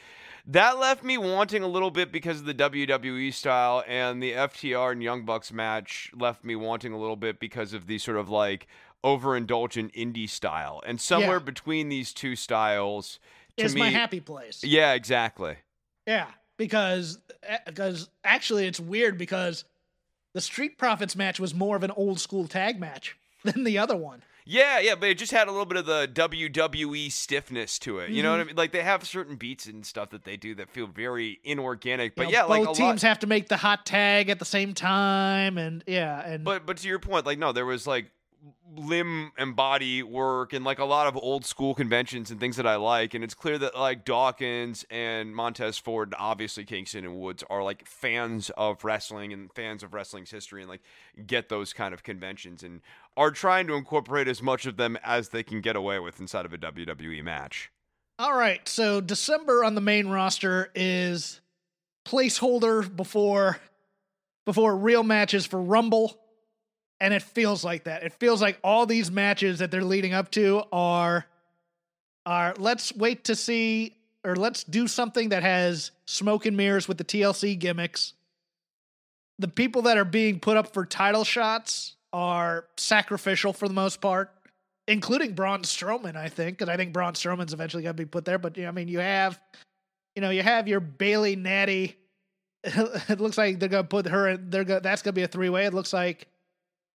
that left me wanting a little bit because of the WWE style, and the FTR and Young Bucks match left me wanting a little bit because of the sort of like overindulgent indie style. And somewhere yeah. between these two styles is me, my happy place. Yeah, exactly. Yeah, because because eh, actually it's weird because the Street Profits match was more of an old school tag match than the other one. Yeah, yeah, but it just had a little bit of the WWE stiffness to it. You mm-hmm. know what I mm-hmm. mean? Like they have certain beats and stuff that they do that feel very inorganic. But you know, yeah, both like teams lot... have to make the hot tag at the same time, and yeah, and but but to your point, like no, there was like limb and body work and like a lot of old school conventions and things that I like. And it's clear that like Dawkins and Montez Ford, and obviously Kingston and Woods are like fans of wrestling and fans of wrestling's history and like get those kind of conventions and are trying to incorporate as much of them as they can get away with inside of a WWE match. All right. So December on the main roster is placeholder before before real matches for Rumble and it feels like that. It feels like all these matches that they're leading up to are are let's wait to see or let's do something that has smoke and mirrors with the TLC gimmicks. The people that are being put up for title shots are sacrificial for the most part, including Braun Strowman, I think, because I think Braun Strowman's eventually going to be put there. But you know, I mean, you have, you know, you have your Bayley Natty. it looks like they're going to put her. In, they're going. That's going to be a three way. It looks like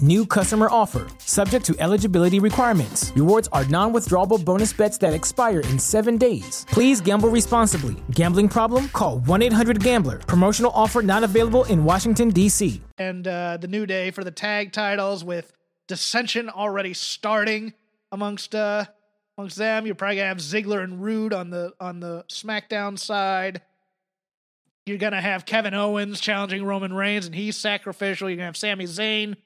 New customer offer, subject to eligibility requirements. Rewards are non withdrawable bonus bets that expire in seven days. Please gamble responsibly. Gambling problem? Call 1 800 Gambler. Promotional offer not available in Washington, D.C. and uh, the new day for the tag titles with dissension already starting amongst uh amongst them. You're probably gonna have Ziggler and Rude on the on the SmackDown side. You're gonna have Kevin Owens challenging Roman Reigns, and he's sacrificial. You're gonna have Sami Zayn,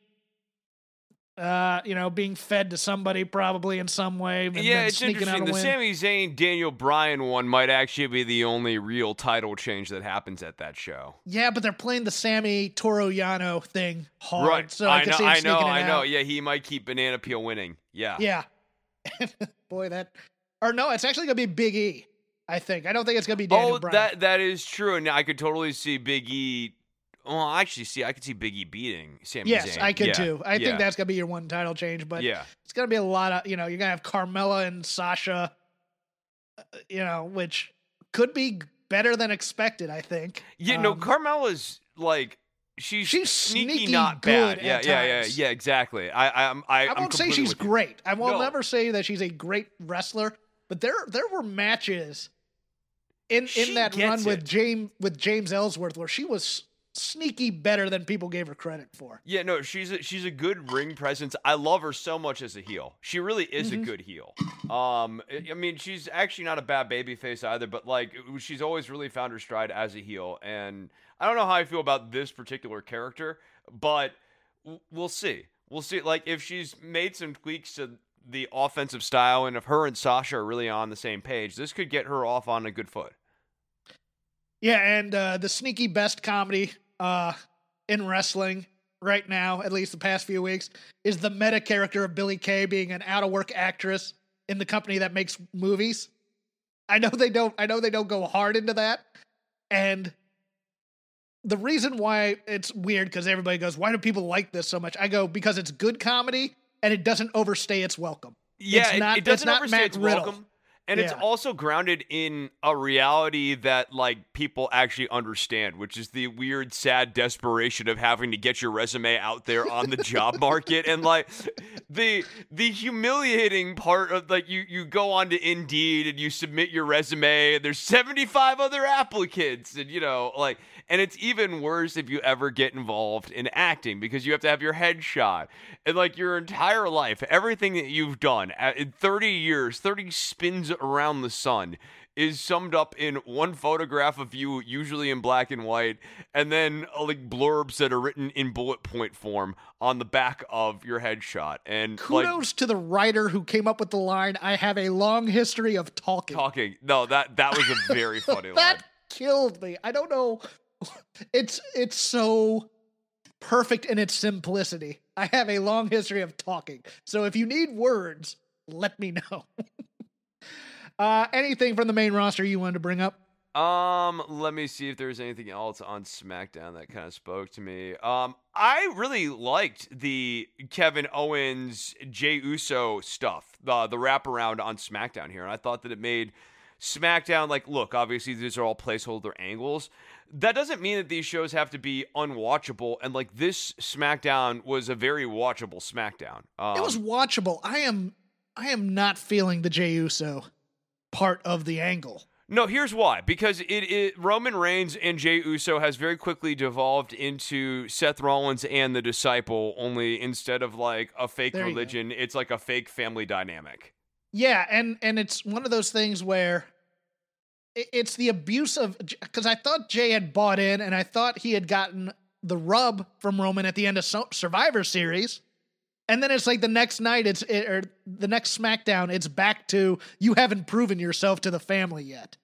uh, you know, being fed to somebody probably in some way. And Yeah, it's sneaking out interesting. The win. Sami Zayn Daniel Bryan one might actually be the only real title change that happens at that show. Yeah, but they're playing the Sami Toru Yano thing hard. right. So I, I can know. I know. I know. out. Yeah, he might keep Banana Peel winning. Yeah. Yeah. Boy, that or no, it's actually gonna be Big E. I think. I don't think it's gonna be Daniel oh, Bryan. that that is true. And I could totally see Big E. Well, actually, see, I could see Big E beating Sami yes, Zayn. I could Yeah, too. I yeah, think that's gonna be your one title change, but yeah. it's gonna be a lot of you know you're gonna have Carmella and Sasha, uh, you know, which could be better than expected. I think. Yeah, no, Um, Carmella's like she's, She's sneaky, sneaky not bad. Yeah, yeah, yeah, yeah, exactly. I, I'm, I, I I'm won't say she's with great. I will No. never say that she's a great wrestler, but there there were matches in She in that run with it. James with James Ellsworth where she was sneaky better than people gave her credit for. Yeah, no, she's a, she's a good ring presence. I love her so much as a heel. She really is Mm-hmm. a good heel. Um, I mean, she's actually not a bad baby face either, but like she's always really found her stride as a heel. And I don't know how I feel about this particular character, but we'll see. We'll see. Like if she's made some tweaks to the offensive style, and if her and Sasha are really on the same page, this could get her off on a good foot. Yeah, and uh, the sneaky best comedy uh, in wrestling right now, at least the past few weeks, is the meta character of Billie Kay being an out of work actress in the company that makes movies. I know they don't. I know they don't go hard into that, and the reason why it's weird because everybody goes, "Why do people like this so much?" I go because it's good comedy and it doesn't overstay its welcome. Yeah, It's it- not- it, doesn't it's not overstay Matt its Riddle. welcome. And it's also grounded in a reality that like people actually understand, which is the weird, sad desperation of having to get your resume out there on the job market, and like the the humiliating part of like you you go on to Indeed and you submit your resume, and there's 75 other applicants, and you know like, and it's even worse if you ever get involved in acting because you have to have your headshot and like your entire life, everything that you've done uh, in 30 years, 30 spins around the sun is summed up in one photograph of you, usually in black and white, and then uh, like blurbs that are written in bullet point form on the back of your headshot. And like Kudos to the writer who came up with the line, "I have a long history of talking." talking. No, that that was a very funny line. that killed me. I don't know. It's it's so perfect in its simplicity. I have a long history of talking. So if you need words, let me know. uh anything from the main roster you wanted to bring up? Um, let me see if there's anything else on SmackDown that kind of spoke to me. Um, I really liked the Kevin Owens Jey Uso stuff, the the wraparound on SmackDown here, and I thought that it made SmackDown like look. Obviously, these are all placeholder angles. That doesn't mean that these shows have to be unwatchable, and like this SmackDown was a very watchable SmackDown. Um, it was watchable. I am I am not feeling the Jey Uso part of the angle. No, here's why. Because it, it Roman Reigns and Jey Uso has very quickly devolved into Seth Rollins and the disciple, only instead of like a fake There religion, it's like a fake family dynamic. Yeah, and and it's one of those things where it's the abuse of because I thought Jey had bought in and I thought he had gotten the rub from Roman at the end of Survivor Series. And then it's like the next night, it's it, or the next SmackDown, it's back to you haven't proven yourself to the family yet.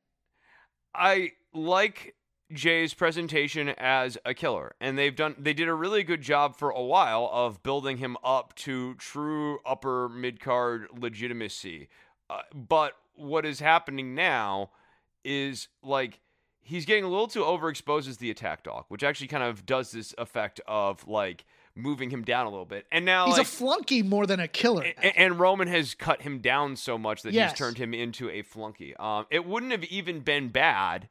I like Jey's presentation as a killer, and they've done they did a really good job for a while of building him up to true upper mid card legitimacy. Uh, but what is happening now is like he's getting a little too overexposed as the attack dog, which actually kind of does this effect of like moving him down a little bit. And now he's like, a flunky more than a killer. And, and, Roman has cut him down so much that yes. he's turned him into a flunky. Um, it wouldn't have even been bad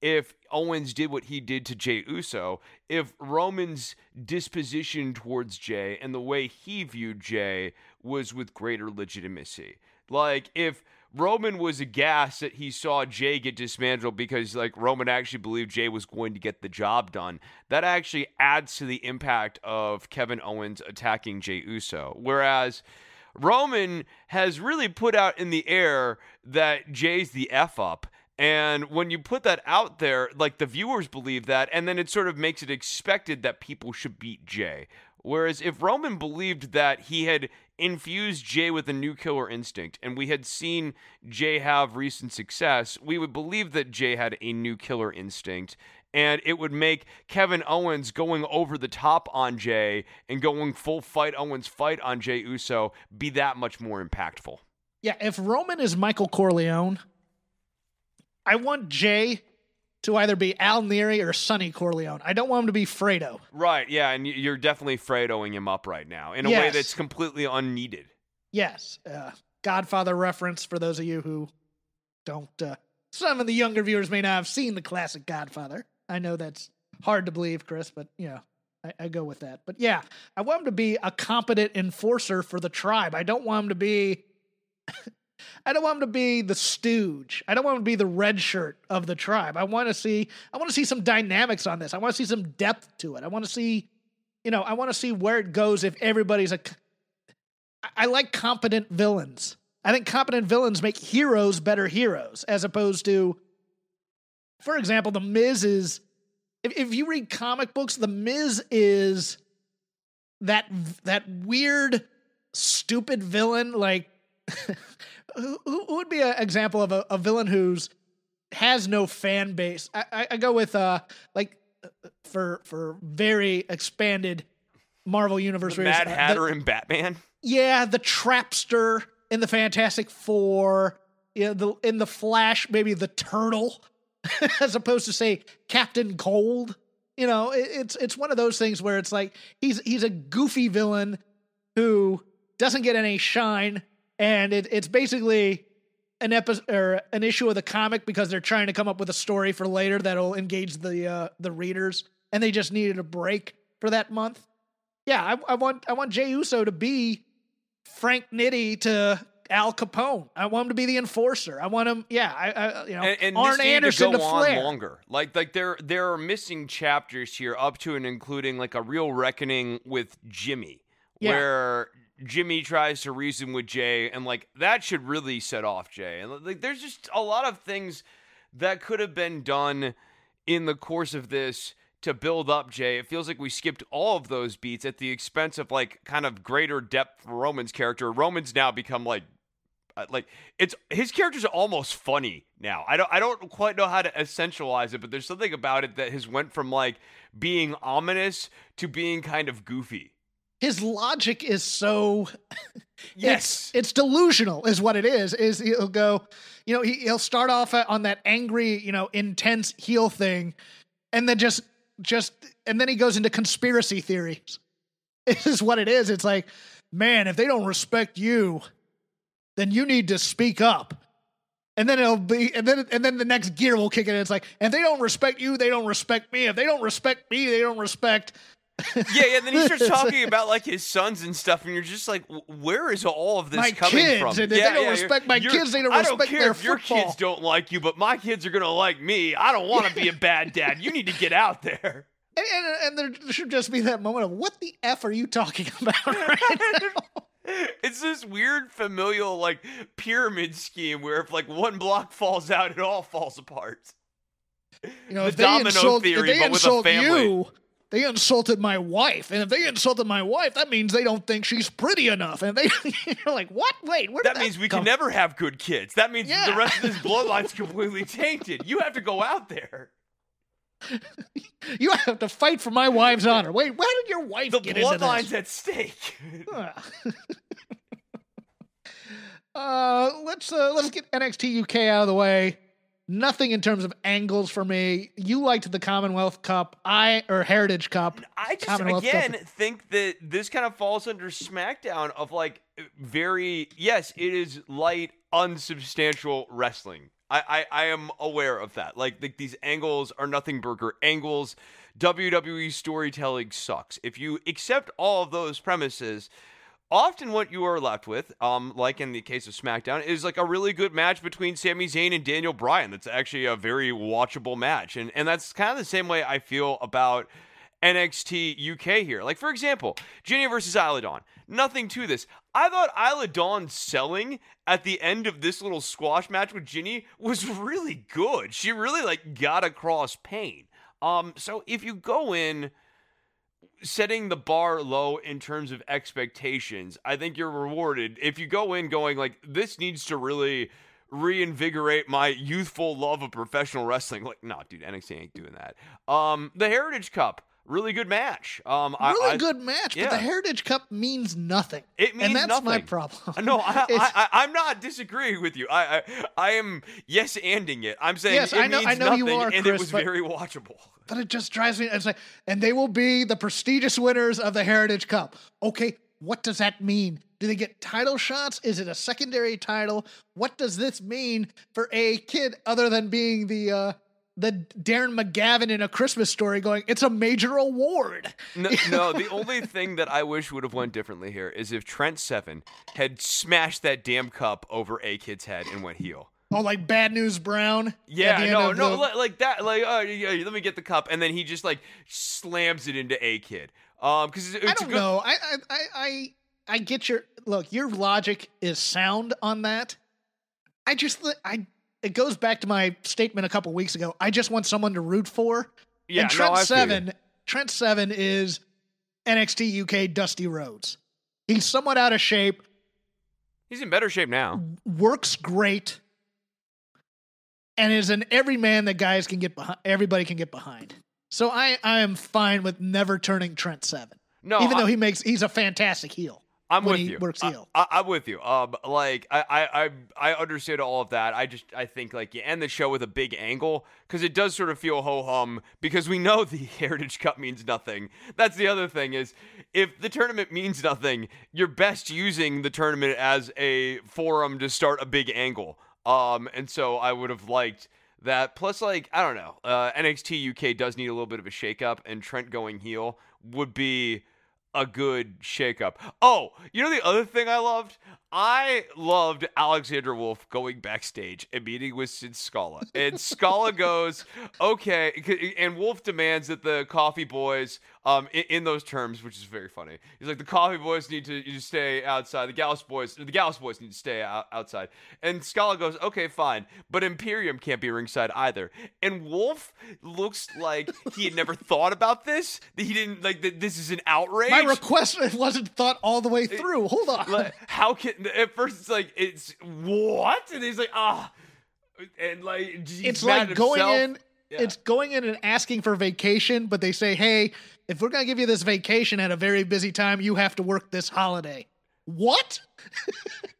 if Owens did what he did to Jey Uso, if Roman's disposition towards Jey and the way he viewed Jey was with greater legitimacy. Like if Roman was aghast that he saw Jey get dismantled because like Roman actually believed Jey was going to get the job done. That actually adds to the impact of Kevin Owens attacking Jey Uso. Whereas Roman has really put out in the air that Jey's the F up. And when you put that out there, like the viewers believe that, and then it sort of makes it expected that people should beat Jey. Whereas if Roman believed that he had infused Jey with a new killer instinct, and we had seen Jey have recent success, we would believe that Jey had a new killer instinct. And it would make Kevin Owens going over the top on Jey and going full fight Owens fight on Jey Uso be that much more impactful. Yeah, if Roman is Michael Corleone, I want Jey to either be Al Neri or Sonny Corleone. I don't want him to be Fredo. Right, yeah, and you're definitely Fredoing him up right now in a yes. way that's completely unneeded. Yes. Uh, Godfather reference for those of you who don't, uh, some of the younger viewers may not have seen the classic Godfather. I know that's hard to believe, Chris, but you know, I, I go with that. But yeah, I want him to be a competent enforcer for the tribe. I don't want him to be I don't want him to be the stooge. I don't want him to be the red shirt of the tribe. I want to see I want to see some dynamics on this. I want to see some depth to it. I want to see you know, I want to see where it goes if everybody's a I like competent villains. I think competent villains make heroes better heroes as opposed to for example, the Miz is if, if you read comic books, the Miz is that that weird stupid villain like who, who would be an example of a, a, villain who's has no fan base? I, I, I go with uh like for for very expanded Marvel universe. The Mad Hatter and Batman. Yeah, the Trapster in the Fantastic Four. Yeah, the in the Flash, maybe the Turtle, as opposed to say Captain Cold. You know, it, it's it's one of those things where it's like he's he's a goofy villain who doesn't get any shine and it, it's basically an episode or an issue of the comic because they're trying to come up with a story for later that'll engage the uh, the readers, and they just needed a break for that month. Yeah, I, I want I want Jey Uso to be Frank Nitti to Al Capone. I want him to be the enforcer. I want him, yeah, I, I you know, and, and Arn Anderson to, to Flair. longer. Like, like there, there are missing chapters here, up to and including like a real reckoning with Jimmy, yeah. where Jimmy tries to reason with Jey, and like that should really set off Jey. And like, there's just a lot of things that could have been done in the course of this to build up Jey. It feels like we skipped all of those beats at the expense of like kind of greater depth for Roman's character. Roman's now become like uh, like it's his character's almost funny now. I don't I don't quite know how to essentialize it, but there's something about it that has went from like being ominous to being kind of goofy his logic is so yes. it's, it's, delusional is what it is is he'll go you know he, he'll start off uh, on that angry you know intense heel thing and then just just and then he goes into conspiracy theories. This is what it is. It's like man if they don't respect you then you need to speak up. And then it'll be and then and then the next gear will kick in. It's like if they don't respect you they don't respect me. If they don't respect me they don't respect yeah, yeah. Then he starts talking about like his sons and stuff, and you're just like, where is all of this my coming kids, from? And yeah, they don't yeah, respect my kids. They don't I don't respect care their if your kids don't like you, but my kids are gonna like me. I don't want to be a bad dad. You need to get out there. And, and, and, there should just be that moment of what the f are you talking about right It's this weird familial like pyramid scheme where if like one block falls out, it all falls apart. You know, The domino insult, theory, but with a family. you, they insulted my wife, and if they insulted my wife, that means they don't think she's pretty enough. And they, you're like, what? Wait, where did That means we come can never have good kids. That means the rest of this bloodline's completely tainted. You have to go out there. You have to fight for my wife's honor. Wait, where did your wife The get into The bloodline's at stake. Uh, let's uh, let's get NXT UK out of the way. Nothing in terms of angles for me. You liked the Commonwealth Cup, I or Heritage Cup. I just Commonwealth Cup. again think that this kind of falls under SmackDown of like very yes, it is light, unsubstantial wrestling. I, I, I am aware of that. Like, like these angles are nothing burger angles. WWE storytelling sucks. If you accept all of those premises, often what you are left with, um, like in the case of SmackDown, is like a really good match between Sami Zayn and Daniel Bryan. That's actually a very watchable match, and and that's kind of the same way I feel about NXT UK here. Like for example, Jinny versus Isla Dawn. Nothing to this. I thought Isla Dawn selling at the end of this little squash match with Jinny was really good. She really like got across pain. Um, so if you go in setting the bar low in terms of expectations, I think you're rewarded. If you go in going like this needs to really reinvigorate my youthful love of professional wrestling. Like, no, dude, NXT ain't doing that. Um, the Heritage Cup, really good match. Um, Really I, good match, but yeah. the Heritage Cup means nothing. It means nothing. and that's my problem. No, I, I, I, I'm not disagreeing with you. I, I, I am yes anding it. I'm saying Yes, it I know- means I know you nothing, are, and Chris, it was but- very watchable. But it just drives me. It's like, and they will be the prestigious winners of the Heritage Cup. Okay, what does that mean? Do they get title shots? Is it a secondary title? What does this mean for a kid other than being the uh the Darren McGavin in a Christmas story going, it's a major award. No, no, the only thing that I wish would have went differently here is if Trent Seven had smashed that damn cup over A Kid's head and went heel. Oh, like Bad News Brown? Yeah, no, no, the- li- like that. Like, oh, yeah, let me get the cup, and then he just like slams it into A Kid. Um, because I don't good, know. I, I I I I get your look. Your logic is sound on that. I just I it goes back to my statement a couple weeks ago. I just want someone to root for. Yeah, and Trent you. Seven. Trent Seven is NXT UK Dusty Rhodes. He's somewhat out of shape. He's in better shape now. Works great. And is an every man that guys can get behind. Everybody can get behind. So I I am fine with never turning Trent Seven. No, even I- though he makes he's a fantastic heel. I'm with you. works I- heel. I, am with you. Um, like I, I, I, I understood all of that. I just, I think like you end the show with a big angle because it does sort of feel ho hum because we know the Heritage Cup means nothing. That's the other thing is if the tournament means nothing, you're best using the tournament as a forum to start a big angle. Um, and so I would have liked that. Plus, like I don't know, uh, NXT UK does need a little bit of a shakeup, and Trent going heel would be a good shakeup. Oh, you know the other thing I loved? I loved Alexander Wolf going backstage and meeting with Sid Scala. And Scala goes, okay, and Wolf demands that the Coffey boys, um, in, in those terms, which is very funny. He's like, the Coffey boys need to, to stay outside. The Gallus boys, the Gallus boys need to stay out, outside. And Scala goes, okay, fine, but Imperium can't be ringside either. And Wolf looks like he had never thought about this. That he didn't like that. This is an outrage. My request wasn't thought all the way through. Hold on. how can at first it's like it's what? And he's like ah. And like it's like going himself. in Yeah. it's going in and asking for vacation but they say hey if we're going to give you this vacation at a very busy time you have to work this holiday. What?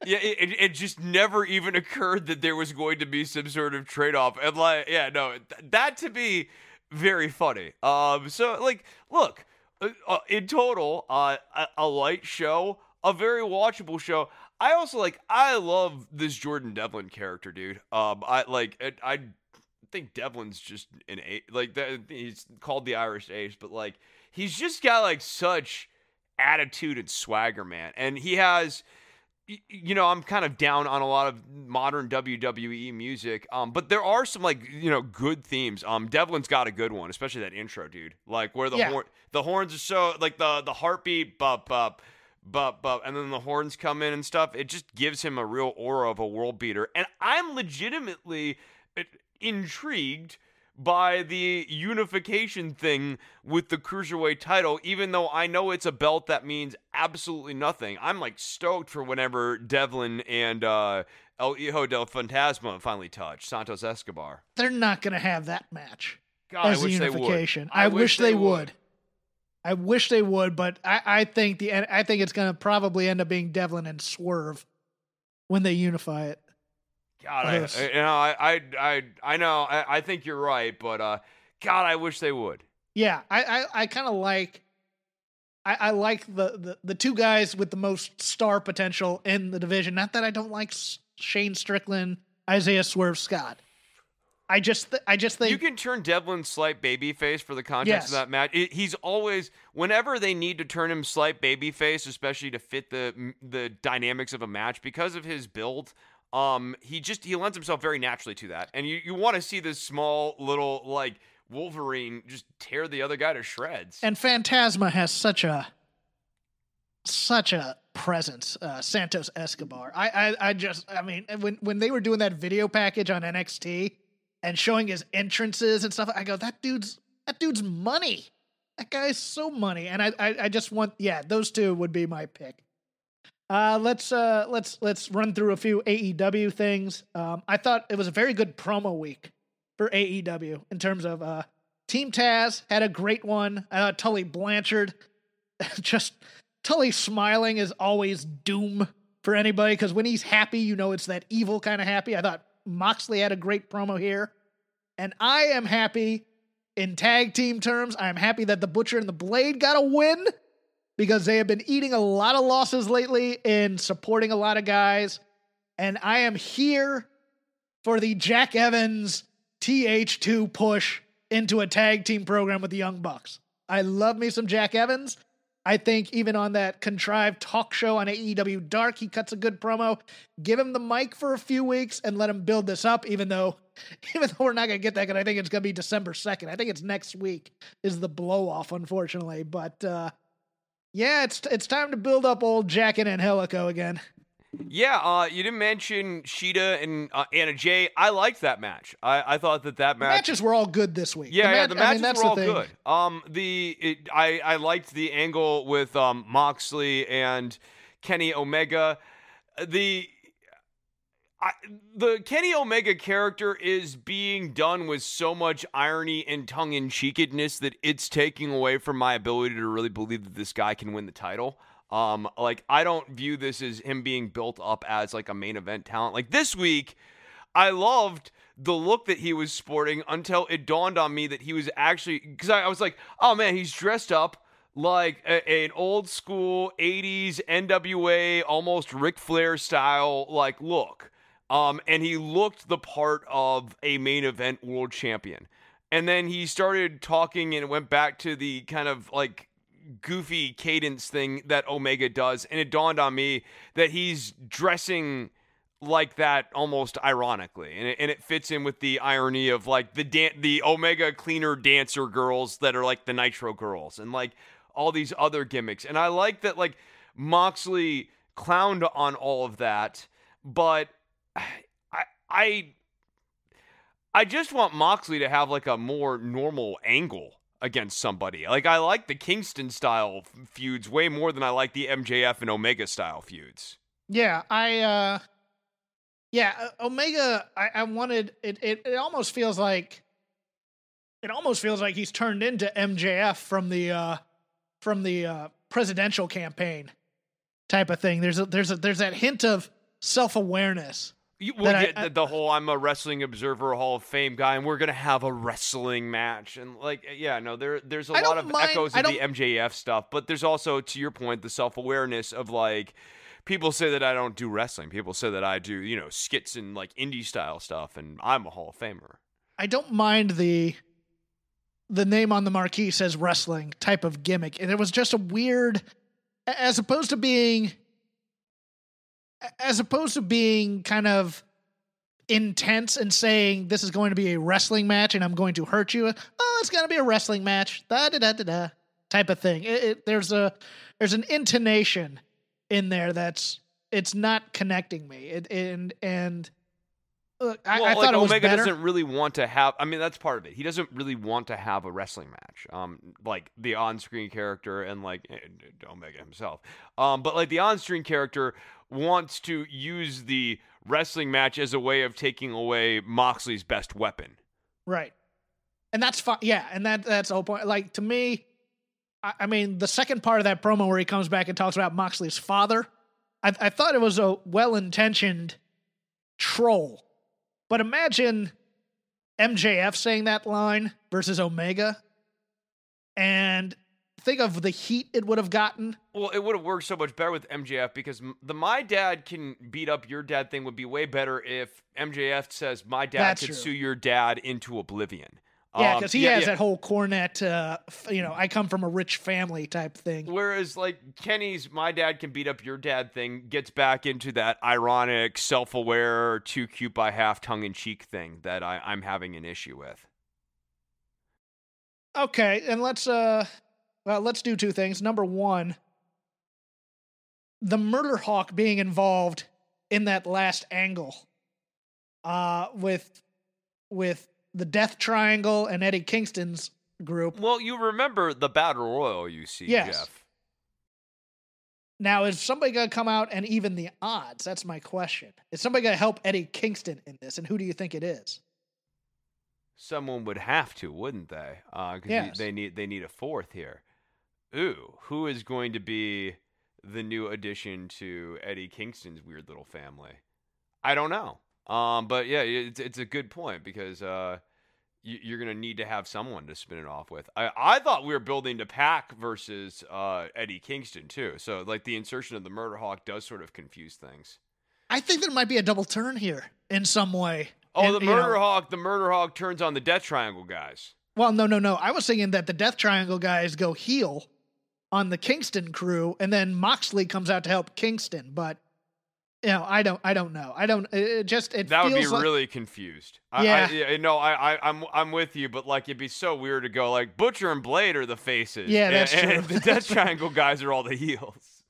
Yeah it, it, it just never even occurred that there was going to be some sort of trade-off. And like yeah no th- that to be very funny. Um so like look uh, uh, in total uh a, a light show a very watchable show i also like i love this jordan devlin character dude um i like it, i think devlin's just an a like that he's called the irish ace but like he's just got like such attitude and swagger man and he has you know, I'm kind of down on a lot of modern WWE music, um, but there are some like you know good themes. Um, Devlin's got a good one, especially that intro, dude. Like where the Yeah. horn, the horns are so like the the heartbeat, bup bup, but but and then the horns come in and stuff. It just gives him a real aura of a world beater, and I'm legitimately uh, intrigued by the unification thing with the cruiserweight title, even though I know it's a belt that means absolutely nothing. I'm like stoked for whenever Devlin and uh, El Hijo del Fantasma finally touch Santos Escobar. They're not going to have that match God, as I wish the they would. unification. I, wish, they, would. I wish they would, but I, I think the I think it's going to probably end up being Devlin and Swerve when they unify it. God, I, I- you know, I, I, I, I know, I, I think you're right, but uh, God, I wish they would. Yeah, I I, I kind of like. I, I like the, the the two guys with the most star potential in the division. Not that I don't like Shane Strickland, Isaiah Swerve Scott. I just th- I just think you can turn Devlin slight babyface for the context Yes. of that match. It, he's always, whenever they need to turn him slight babyface, especially to fit the the dynamics of a match, because of his build. Um, he just he lends himself very naturally to that, and you, you want to see this small little like Wolverine just tear the other guy to shreds. and Fantasma has such a such a presence. Uh, Santos Escobar. I, I I just I mean when when they were doing that video package on NXT and showing his entrances and stuff, I go that dude's that dude's money. That guy's so money, and I I, I just want yeah those two would be my pick. Uh, let's uh let's let's run through a few AEW things. Um, I thought it was a very good promo week for AEW in terms of uh Team Taz had a great one. I thought Tully Blanchard just Tully smiling is always doom for anybody because when he's happy, you know it's that evil kind of happy. I thought Moxley had a great promo here. And I am happy in tag team terms. I'm happy that the Butcher and the Blade got a win because they have been eating a lot of losses lately in supporting a lot of guys. And I am here for the Jack Evans TH2 push into a tag team program with the Young Bucks. I love me some Jack Evans. I think even on that contrived talk show on AEW Dark, he cuts a good promo. Give him the mic for a few weeks and let him build this up, even though even though we're not gonna get that, because I think it's gonna be December 2nd. I think it's next week is the blow off, unfortunately. But uh yeah, it's it's time to build up old Jack and Angelico again. Yeah, uh, you didn't mention Shida and uh, Anna Jay. I liked that match. I, I thought that that The match. matches were all good this week. yeah, yeah, match- the I mean, matches were all thing. good. Um, the it, I I liked the angle with um Moxley and Kenny Omega. The I, the Kenny Omega character is being done with so much irony and tongue in cheekedness that it's taking away from my ability to really believe that this guy can win the title. Um, like I don't view this as him being built up as like a main event talent. Like this week, I loved the look that he was sporting until it dawned on me that he was actually because I, I was like, oh man, he's dressed up like a, an old school 80s NWA, almost Ric Flair style like look. Um, and he looked the part of a main event world champion. And then he started talking and went back to the kind of like goofy cadence thing that Omega does. And it dawned on me that he's dressing like that almost ironically and it, and it fits in with the irony of like the dan- the omega cleaner dancer girls that are like the nitro girls and like all these other gimmicks and i like that like moxley clowned on all of that but i i i just want moxley to have like a more normal angle against somebody like i like the kingston style feuds way more than i like the mjf and omega style feuds Yeah, I uh yeah, uh, Omega I, I wanted it, it it almost feels like it almost feels like he's turned into MJF from the uh from the uh presidential campaign type of thing. There's a there's a there's that hint of self-awareness. You, well, that I- yeah, the, the whole I'm a wrestling observer Hall of Fame guy, and we're gonna have a wrestling match, and like, yeah, no, there there's a I lot of mind- echoes of the MJF stuff, but there's also, to your point, the self awareness of like, people say that I don't do wrestling, people say that I do, you know, skits and like indie style stuff, and I'm a Hall of Famer. I don't mind the the name on the marquee says wrestling type of gimmick. And it was just a weird as opposed to being as opposed to being kind of intense and saying this is going to be a wrestling match and I'm going to hurt you. Oh, it's going to be a wrestling match. Da da da da da type of thing. It, it, there's a there's an intonation in there that's it's not connecting me. It, and and look, I, well, I like it was Omega doesn't really want to have. I mean, that's part of it. He doesn't really want to have a wrestling match. Um, like the on-screen character and like eh, Omega himself. Um, but like the on-screen character wants to use the wrestling match as a way of taking away Moxley's best weapon. Right. And that's fine. Yeah, and that that's the whole point. Like to me, I, I mean, the second part of that promo where he comes back and talks about Moxley's father, I, I thought it was a well-intentioned troll. But imagine MJF saying that line versus Omega, and think of the heat it would have gotten. Well, it would have worked so much better with MJF because the my dad can beat up your dad thing would be way better if MJF says my dad That's could true. sue your dad into oblivion. Yeah, Um, because he yeah, has yeah. that whole Cornette, uh, you know, I come from a rich family type thing. Whereas like Kenny's my dad can beat up your dad thing gets back into that ironic, self-aware, too cute by half tongue in cheek thing that I, I'm having an issue with. Okay, and let's uh well, let's do two things. Number 1, the murder hawk being involved in that last angle uh with with the death triangle and Eddie Kingston's group. Well, you remember the battle royal you see, Yes. Jeff. Now, is somebody going to come out and even the odds? That's my question. Is somebody going to help Eddie Kingston in this and who do you think it is? Someone would have to, wouldn't they? Uh, because Yes. they need they need a fourth here. Ooh, who is going to be the new addition to Eddie Kingston's weird little family? I don't know. Um, but yeah, it's it's a good point because uh, you, you're gonna need to have someone to spin it off with. I I thought we were building to Pac versus uh, Eddie Kingston too. So like the insertion of the Murder Hawk does sort of confuse things. I think there might be a double turn here in some way. Oh, And, the you know- Murder Hawk! The Murder Hawk turns on the Death Triangle guys. Well, no, no, no. I was thinking that the Death Triangle guys go heel on the Kingston crew, and then Moxley comes out to help Kingston. But you know, I don't, I don't know. I don't. It just it that would be like, really confused. I, Yeah. I, yeah, no, I, I, I'm, I'm with you, but like it'd be so weird to go like Butcher and Blade are the faces. Yeah, that's and, true. the Death Triangle guys are all the heels.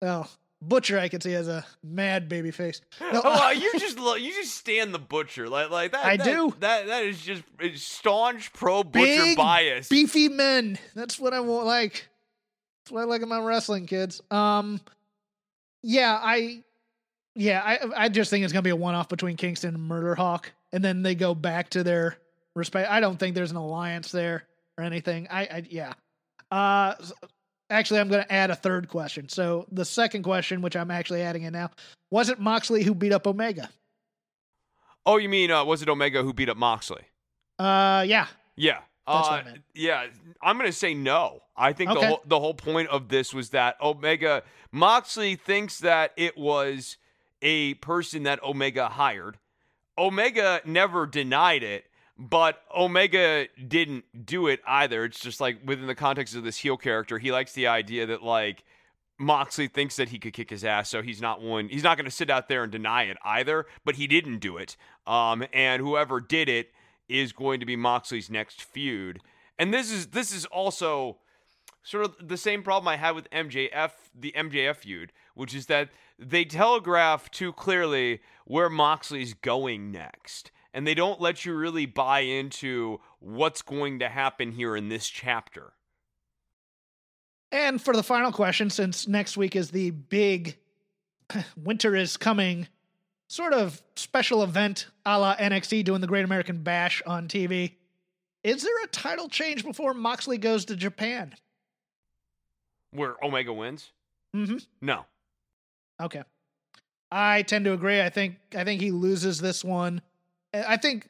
Oh, Butcher, I can see as a mad baby face. No, oh, you just lo- you just stand the Butcher like like that. I that- do. That that is just staunch pro Butcher Big, bias. beefy men. That's what I want. Like, that's what I like in my wrestling kids. Um, yeah, I, yeah, I, I just think it's gonna be a one-off between Kingston and Murder Hawk, and then they go back to their respect. I don't think there's an alliance there or anything. I, I yeah. Uh, actually, I'm gonna add a third question. So the second question, which I'm actually adding in now, was it Moxley who beat up Omega? oh, you mean uh, was it Omega who beat up Moxley? Uh, yeah. Yeah. Uh, what I meant. Yeah, I'm gonna say no. I think the whole the whole point of this was that Omega Moxley thinks that it was a person that Omega hired. Omega never denied it, but Omega didn't do it either. It's just like within the context of this heel character, he likes the idea that like Moxley thinks that he could kick his ass, so he's not one. He's not going to sit out there and deny it either. But he didn't do it. Um, and whoever did it is going to be Moxley's next feud. And this is this is also sort of the same problem I had with MJF, the MJF feud, which is that they telegraph too clearly where Moxley's going next. And they don't let you really buy into what's going to happen here in this chapter. And for the final question, since next week is the big winter is coming sort of special event a la NXT doing the Great American Bash on TV, is there a title change before Moxley goes to Japan? Where Omega wins? Mm-hmm. No. Okay. I tend to agree. I think I think he loses this one. I think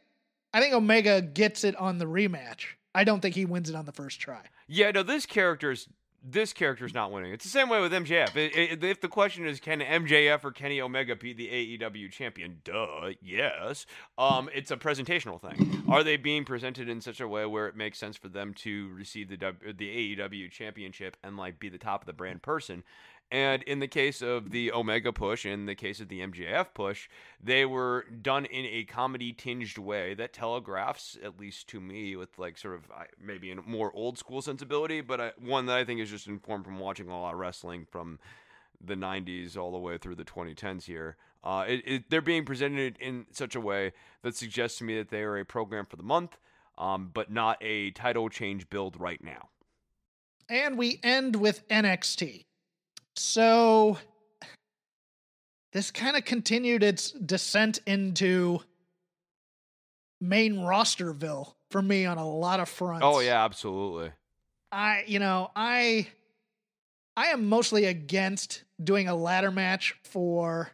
I think Omega gets it on the rematch. I don't think he wins it on the first try. Yeah, no, this character's this character's not winning. It's the same way with MJF. I- I- if the question is can MJF or Kenny Omega be the AEW champion, duh, yes. Um, it's a presentational thing. Are they being presented in such a way where it makes sense for them to receive the w, the AEW championship and like be the top of the brand person? And in the case of the Omega push, in the case of the MJF push, they were done in a comedy tinged way that telegraphs, at least to me, with like sort of maybe a more old school sensibility, but one that I think is just informed from watching a lot of wrestling from the 90s all the way through the 2010s here. Uh, it, it, they're being presented in such a way that suggests to me that they are a program for the month, um, but not a title change build right now. And we end with NXT. So this kind of continued its descent into main rosterville for me on a lot of oh, fronts. Oh yeah, absolutely. I you know, I I am mostly against doing a ladder match for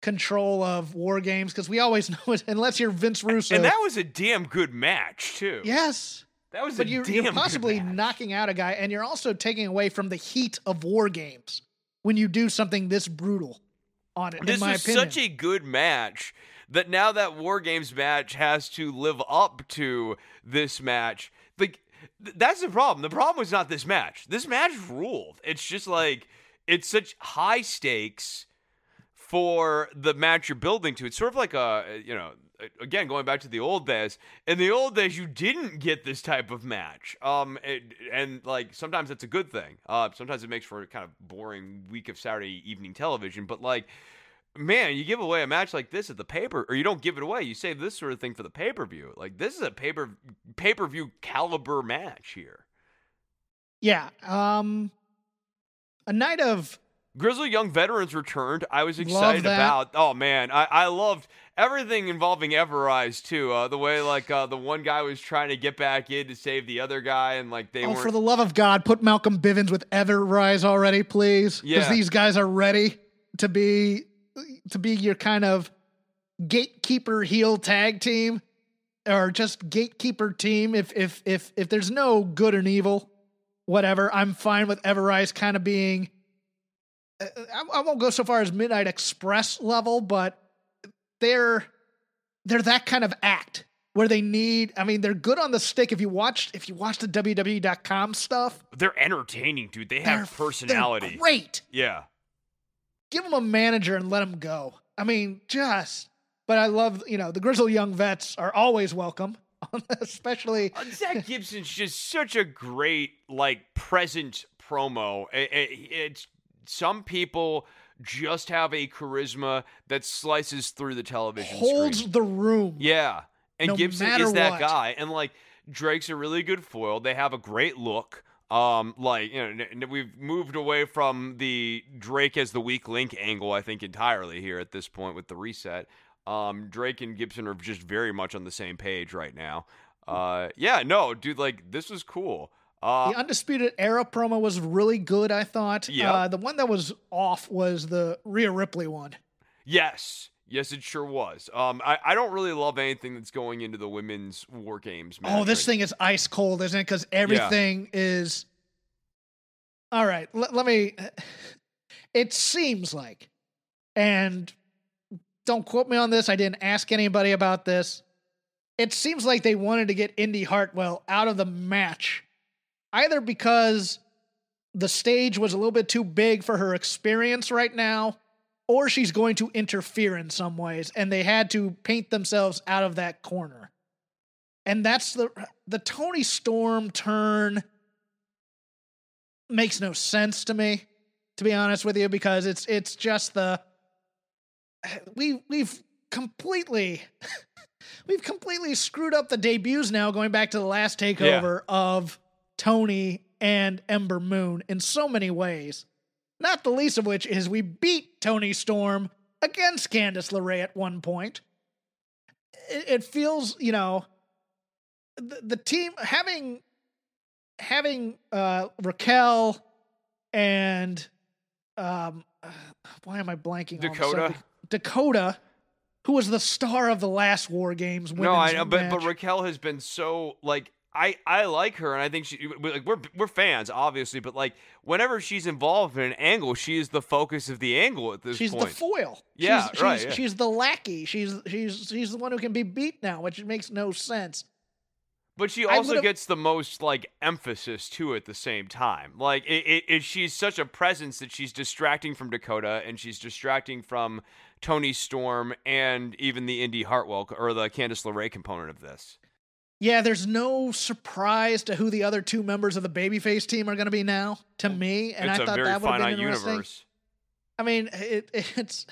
control of war games because we always know it unless you're Vince Russo. And that was a damn good match too. Yes. That was but a you're, you're possibly knocking out a guy and you're also taking away from the heat of war games when you do something this brutal on it This was opinion such a good match that now that War Games match has to live up to this match. Like th- that's the problem. The problem was not this match. This match ruled. It's just like it's such high stakes for the match you're building to. It's sort of like a you know again going back to the old days. In the old days, you didn't get this type of match. Um, it, and like sometimes that's a good thing. Uh, sometimes it makes for a kind of boring week of Saturday evening television. But like, man, you give away a match like this at the paper, or you don't give it away. You save this sort of thing for the pay per view. Like this is a paper pay per view caliber match here. yeah um a night of Grizzled Young Veterans returned. I was excited about. Oh man, I, I loved everything involving Everrise too. Uh, the way like uh, the one guy was trying to get back in to save the other guy, and like they oh weren't. for the love of god put malcolm bivens with everrise already please because Yeah. these guys are ready to be to be your kind of gatekeeper heel tag team or just gatekeeper team if if if if there's no good and evil whatever i'm fine with everrise kind of being I, I won't go so far as midnight express level but they're they're that kind of act where they need i mean they're good on the stick if you watch if you watch the wwe.com stuff they're entertaining, dude. They have personality. they're great Yeah. give them a manager and let them go i mean just but i love you know the grizzled young vets are always welcome especially Uh, Zach Gibson's just such a great like present promo. It's some people just have a charisma that slices through the television holds screen. the room Yeah, and No Gibson is that what. guy, and like Drake's a really good foil. They have a great look. Um, like you know, we've moved away from the Drake as the weak link angle, I think, entirely here at this point with the reset. Um, Drake and Gibson are just very much on the same page right now. Uh, yeah, no, dude, like this was cool. Uh, the undisputed era promo was really good i thought Yeah. uh, the one that was off was the Rhea ripley one yes, yes, it sure was. Um, I, I don't really love anything that's going into the women's war games. oh this match. thing is ice cold isn't it because everything is all right let, let me it seems like and don't quote me on this i didn't ask anybody about this it seems like they wanted to get indi hartwell out of the match either because the stage was a little bit too big for her experience right now or she's going to interfere in some ways and they had to paint themselves out of that corner. And that's the the Toni Storm turn makes no sense to me to be honest with you because it's it's just the we we've completely we've completely screwed up the debuts now going back to the last takeover of Toni and Ember Moon in so many ways not the least of which is we beat Toni Storm against Candice LeRae at one point it, feels you know the, the team having having uh Raquel and um uh, why am I blanking Dakota? Dakota who was the star of the last war games No, I know, but but. Raquel has been so like I I like her, and I think she like we're we're fans obviously, but like whenever she's involved in an angle, she is the focus of the angle at this point. she's point. the foil. Yeah, she's, right, She's, yeah. she's the lackey. She's she's she's the one who can be beat now, which makes no sense. But she also gets the most like emphasis too at the same time. Like it, it, it, she's such a presence that she's distracting from Dakota and she's distracting from Toni Storm and even the Indi Hartwell or the Candice LeRae component of this. Yeah, there's no surprise to who the other two members of the babyface team are going to be now. To me, and it's I thought that would have been interesting. universe. I mean, it, it's.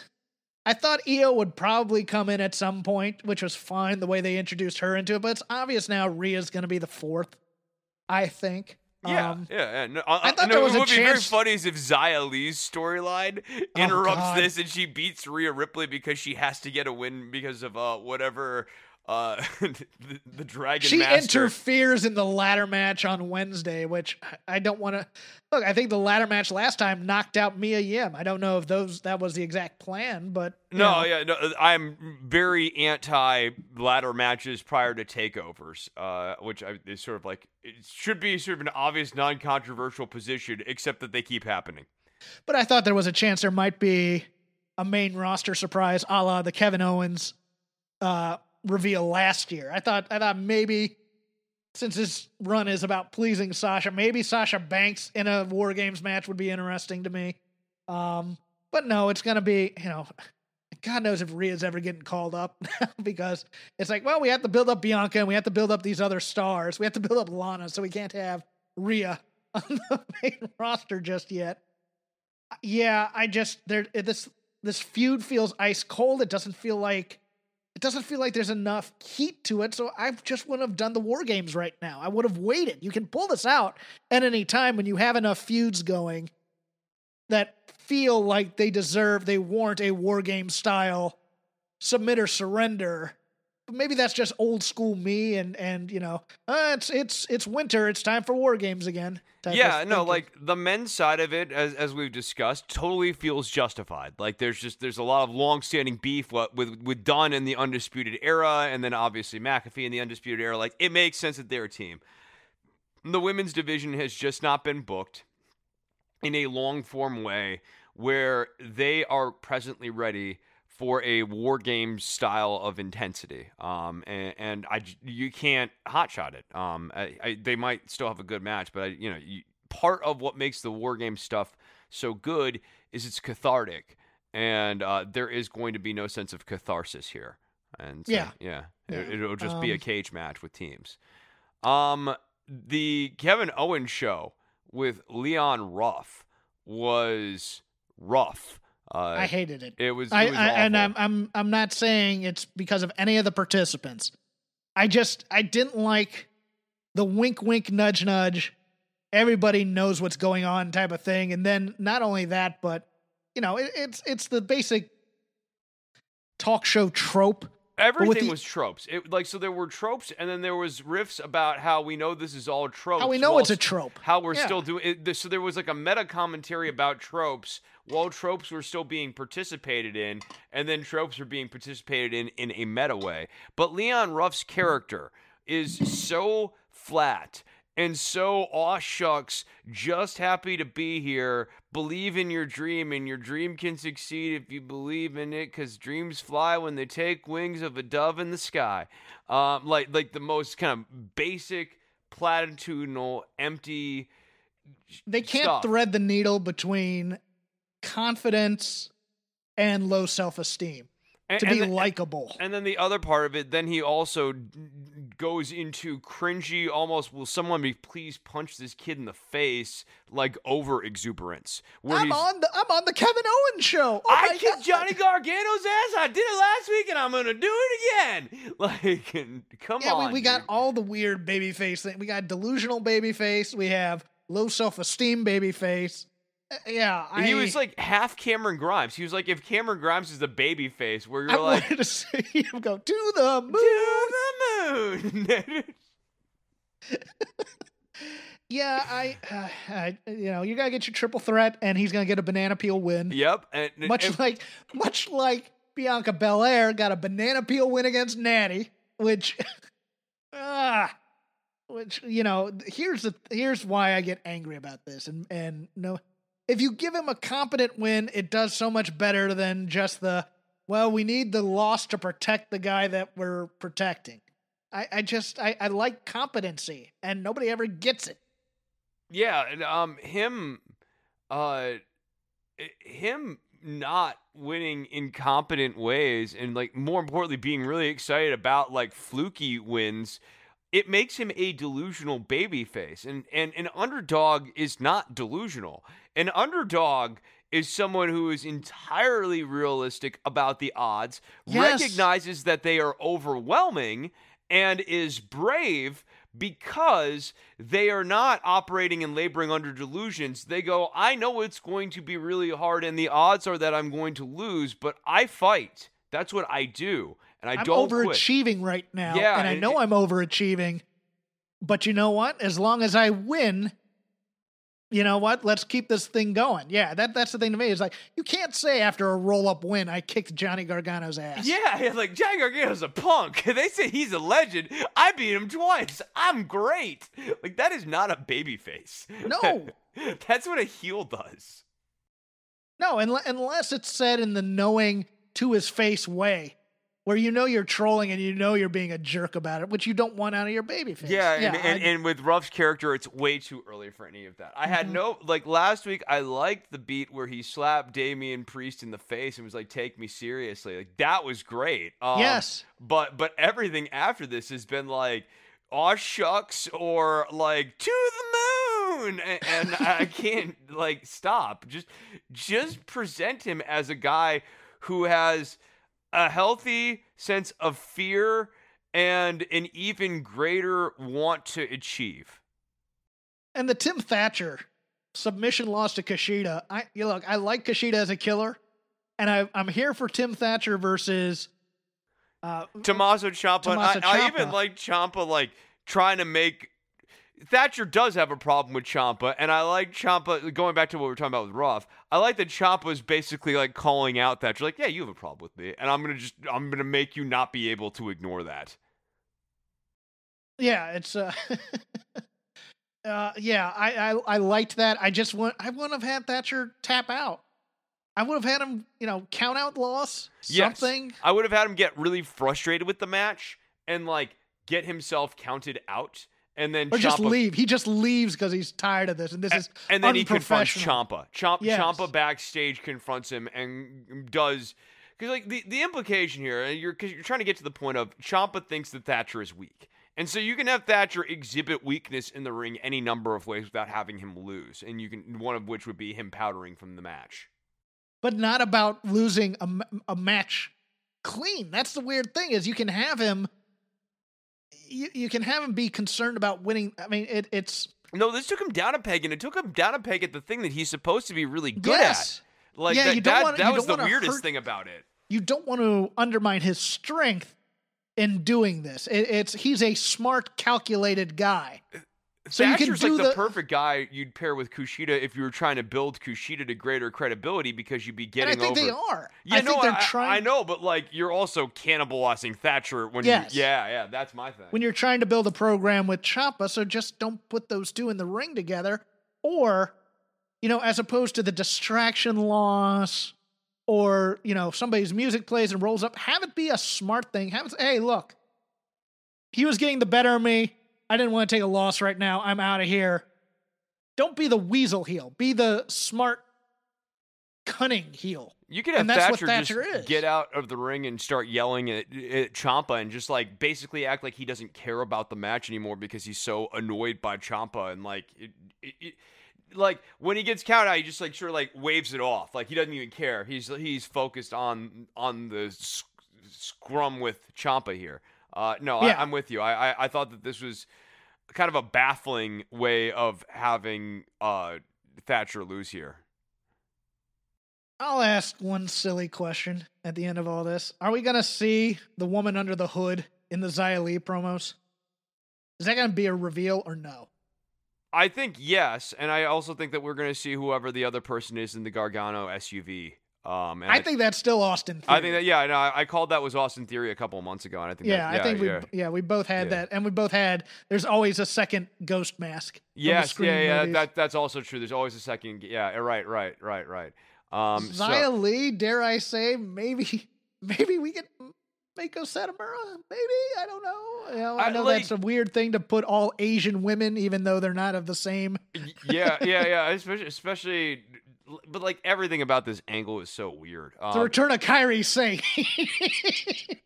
I thought Io would probably come in at some point, which was fine the way they introduced her into it. But it's obvious now Rhea's going to be the fourth. I think. Yeah, Um, yeah, yeah. No, I I, thought no, there was it would be very funny is if Xia Li's storyline interrupts God. this and she beats Rhea Ripley because she has to get a win because of uh whatever uh the, the Dragon she Master. interferes in the ladder match on Wednesday, which I- don't want to look. I think the ladder match last time knocked out Mia Yim. I don't know if those that was the exact plan, but No, know. yeah, no. I'm very anti ladder matches prior to takeovers, uh, which I, is sort of like it should be sort of an obvious, non-controversial position, except that they keep happening. But I thought there was a chance there might be a main roster surprise, a la the Kevin Owens uh, reveal last year. I thought I thought maybe since this run is about pleasing Sasha, maybe Sasha Banks in a War Games match would be interesting to me. Um, but no, it's gonna be you know. God knows if Rhea's ever getting called up because it's like, well, we have to build up Bianca and we have to build up these other stars. We have to build up Lana, so we can't have Rhea on the main roster just yet yeah, I just there this this feud feels ice cold. It doesn't feel like it doesn't feel like there's enough heat to it. So I just wouldn't have done the war games right now. I would have waited. You can pull this out at any time when you have enough feuds going that feel like they deserve, they warrant a war game style submit or surrender. But maybe that's just old school me, and and you know, uh, it's it's it's winter. It's time for war games again. Yeah, no, like the men's side of it, as as we've discussed, totally feels justified. Like there's just there's a lot of long-standing beef what- with with Dunne in the Undisputed Era, and then obviously McAfee in the Undisputed Era. Like it makes sense that they're a team. The women's division has just not been booked in a long form way where they are presently ready for a war game style of intensity. Um, and, and I, you can't hotshot it. Um, I, I, they might still have a good match, but I, you know, you, part of what makes the war game stuff so good is it's cathartic, and uh, there is going to be no sense of catharsis here. And so, Yeah. yeah, Yeah. It, it'll just be a Um, cage match with teams. Um, the Kevin Owens show with Leon Ruff was rough. Uh, I hated it. it was. I, it was I and I'm. I'm I'm not saying it's because of any of the participants. I just I didn't like the wink wink nudge nudge. Everybody knows what's going on type of thing, and then not only that, but you know it, it's it's the basic talk show trope. Everything the- was tropes. It like so there were tropes, and then there was riffs about how we know this is all tropes. How we know it's a trope. How we're Yeah. still doing it. So there was like a meta commentary about tropes while tropes were still being participated in, and then tropes were being participated in in a meta way. But Leon Ruff's character is so flat and so aw shucks, just happy to be here. Believe in your dream, and your dream can succeed if you believe in it, because dreams fly when they take wings of a dove in the sky. Um, like like the most kind of basic, platitudinal, empty. They can't stuff. thread the needle between confidence and low self esteem And, to be likable. And then the other part of it, then he also goes into cringy, almost will someone be please punch this kid in the face, like over exuberance. Where I'm on the I'm on the Kevin Owens show. Oh I kicked Johnny Gargano's ass. I did it last week, and I'm gonna do it again. Like, come Yeah, on. we, we got all the weird baby face thing. We got delusional baby face. We have low self esteem baby face. Uh, yeah, I, He was like half Cameron Grimes. He was like if Cameron Grimes is the baby face, where you're like, I like wanted to see him go to the moon. to the moon. Yeah, I, uh, I, you know, you gotta get your triple threat, and he's gonna get a banana peel win. yep. And, much and- like, much like Bianca Belair got a banana peel win against Natty, which, ah, which you know, here's the here's why I get angry about this, and and no, if you give him a competent win, it does so much better than just the well, we need the loss to protect the guy that we're protecting. I, I just I, I like competency, and nobody ever gets it. Yeah, and um, him, uh, him not winning in competent ways, and like more importantly, being really excited about like fluky wins, it makes him a delusional babyface. And and an underdog is not delusional. An underdog is someone who is entirely realistic about the odds, Yes. recognizes that they are overwhelming, and is brave because they are not operating and laboring under delusions. They go, I know it's going to be really hard, and the odds are that I'm going to lose, but I fight. That's what I do. And I I'm don't quit. overachieving right now, Yeah, and I know it- I'm overachieving. But you know what? As long as I win, you know what? Let's keep this thing going. Yeah, that that's the thing to me. Is like you can't say after a roll up win, I kicked Johnny Gargano's ass. Yeah, like Johnny Gargano's a punk. They say he's a legend. I beat him twice. I'm great. Like that is not a baby face. No. That's what a heel does. No, unless it's said in the knowing to his face way, where you know you're trolling and you know you're being a jerk about it, which you don't want out of your babyface. Yeah, and, and, I- and with Ruff's character, it's way too early for any of that. I had Mhm. no like last week. I liked the beat where he slapped Damian Priest in the face and was like, "Take me seriously." Like that was great. Um, Yes. but but everything after this has been like, "Aw shucks," or like "To the moon," and, and I can't like stop. Just just present him as a guy who has a healthy sense of fear and an even greater want to achieve. and the Tim Thatcher submission loss to Kushida. I you look, I like Kushida as a killer, and I, I'm here for Tim Thatcher versus. Uh, Tommaso Ciampa, Tommaso I, I even like Ciampa like trying to make Thatcher does have a problem with Ciampa, and I like Ciampa. going back to what we were talking about with Ruff. I like that Ciampa is basically like calling out Thatcher, like, "Yeah, you have a problem with me, and I'm gonna just I'm gonna make you not be able to ignore that." yeah, it's uh, uh, yeah, I, I I liked that. I just want I wouldn't have had Thatcher tap out. I would have had him, you know, count out loss, Yes. something. I would have had him get really frustrated with the match and like get himself counted out, and then Or just leave. He just leaves because he's tired of this, and this is and then he confronts unprofessional. Ciampa. Yes. Ciampa backstage confronts him and does because like the, the implication here, and you're because you're trying to get to the point of Ciampa thinks that Thatcher is weak, and so you can have Thatcher exhibit weakness in the ring any number of ways without having him lose, and you can one of which would be him powdering from the match. but not about losing a, a match clean. That's the weird thing is you can have him. You, you can have him be concerned about winning. I mean, it, it's No, this took him down a peg, and it took him down a peg at the thing that he's supposed to be really good yes. at. Like Yeah, that, you don't that, wanna- that you was don't the weirdest hurt- thing about it. You don't want to undermine his strength in doing this. It, it's he's a smart, calculated guy. So Thatcher's do like the, the- perfect guy you'd pair with Kushida if you were trying to build Kushida to greater credibility because you'd be getting and I think over. they are. Yeah, I no, think they're I, trying. I know, but like you're also cannibalizing Thatcher when Yes. you. Yeah, yeah, that's my thing. when you're trying to build a program with Ciampa, so just don't put those two in the ring together. Or, you know, as opposed to the distraction loss, or, you know, somebody's music plays and rolls up, have it be a smart thing. Have it hey, look, he was getting the better of me. I didn't want to take a loss right now. I'm out of here. Don't be the weasel heel. Be the smart, cunning heel. you could have and that's what Thatcher, Thatcher just is. get out of the ring and start yelling at, at Ciampa and just like basically act like he doesn't care about the match anymore because he's so annoyed by Ciampa and like it, it, it, like when he gets counted out, he just like sure like waves it off. Like he doesn't even care. He's he's focused on on the sc- scrum with Ciampa here. Uh, no, Yeah. I, I'm with you. I, I I thought that this was kind of a baffling way of having uh, Thatcher lose here. I'll ask one silly question at the end of all this. Are we going to see the woman under the hood in the Xia Li promos? Is that going to be a reveal or no? I think yes, and I also think that we're going to see whoever the other person is in the Gargano SUV. Um, and I think that's still Austin. Theory. I think that yeah, I know. I I called that was Austin Theory a couple of months ago, and I think Yeah, that, I think we yeah. yeah. we both had Yeah. that, and we both had. There's always a second ghost mask. yes, yeah, yeah. movies. That that's also true. There's always a second. Yeah, right, right, right, right. Um, so- Xia Li, dare I say, maybe maybe we get Meiko Satomura. Maybe I don't know. You know, I I- know like- that's a weird thing to put all Asian women, even though they're not of the same. yeah, yeah, yeah. Especially, especially, but like everything about this angle is so weird. The Um, return of Kairi Sane.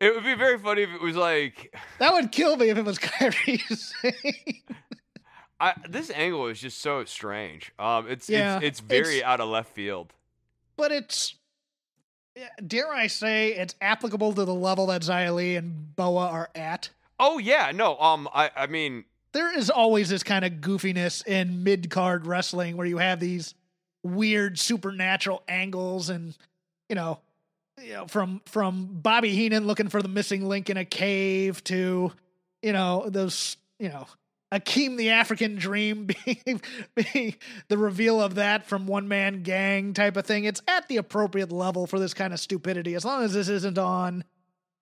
it would be very funny if it was like that would kill me if it was Kairi Sane. I, this angle is just so strange. Um, it's Yeah, it's, it's very it's- out of left field. but it's dare I say it's applicable to the level that Xia Li and Boa are at. Oh yeah, no. Um, I I mean, There is always this kind of goofiness in mid card wrestling where you have these weird supernatural angles and you know you know from from Bobby Heenan looking for the missing link in a cave to you know those you know Akeem the African Dream being, being the reveal of that from one man gang type of thing. It's at the appropriate level for this kind of stupidity. As long as this isn't on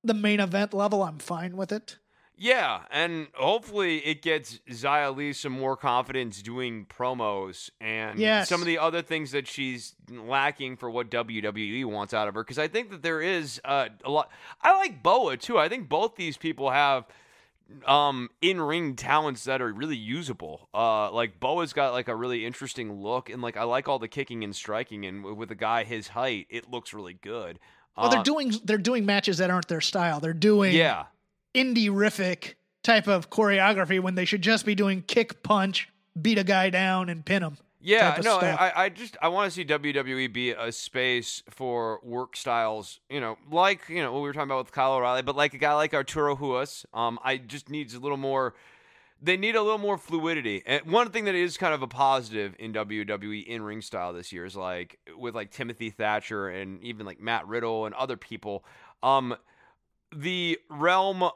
the main event level, I'm fine with it. Yeah, and hopefully it gets Xia Li some more confidence doing promos and Yes. some of the other things that she's lacking for what WWE wants out of her. Because I think that there is uh, a lot. I like Boa too. I think both these people have um in-ring talents that are really usable. Uh like Boa's got like a really interesting look and like I like all the kicking and striking and with a guy his height it looks really good. Well, Uh, they're doing they're doing matches that aren't their style. They're doing Yeah. Indie riffic type of choreography when they should just be doing kick punch, beat a guy down, and pin him. Yeah, no. I, I just I want to see WWE be a space for work styles, you know, like you know what we were talking about with Kyle O'Reilly, but like a guy like Arturo Ruas. Um, I just needs a little more. They need a little more fluidity. And one thing that is kind of a positive in WWE in ring style this year is like with like Timothy Thatcher and even like Matt Riddle and other people. Um, the realm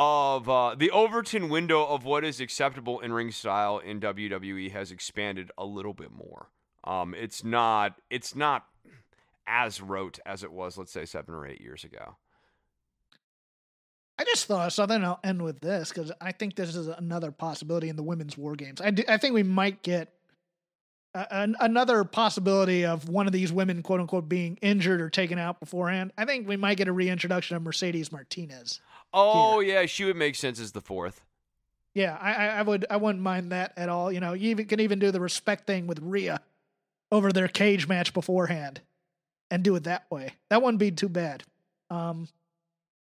of uh, the Overton window of what is acceptable in ring style in WWE has expanded a little bit more. Um, it's not it's not as rote as it was, let's say, seven or eight years ago. I just thought of something. I'll end with this because I think this is another possibility in the women's war games. I, do, I think we might get a, an, another possibility of one of these women, quote unquote, being injured or taken out beforehand. I think we might get a reintroduction of Mercedes Martinez. Oh yeah, she would make sense as the fourth. Yeah, I, I, I would. I wouldn't mind that at all. You know, you even can even do the respect thing with Rhea over their cage match beforehand, and do it that way. That wouldn't be too bad. Um,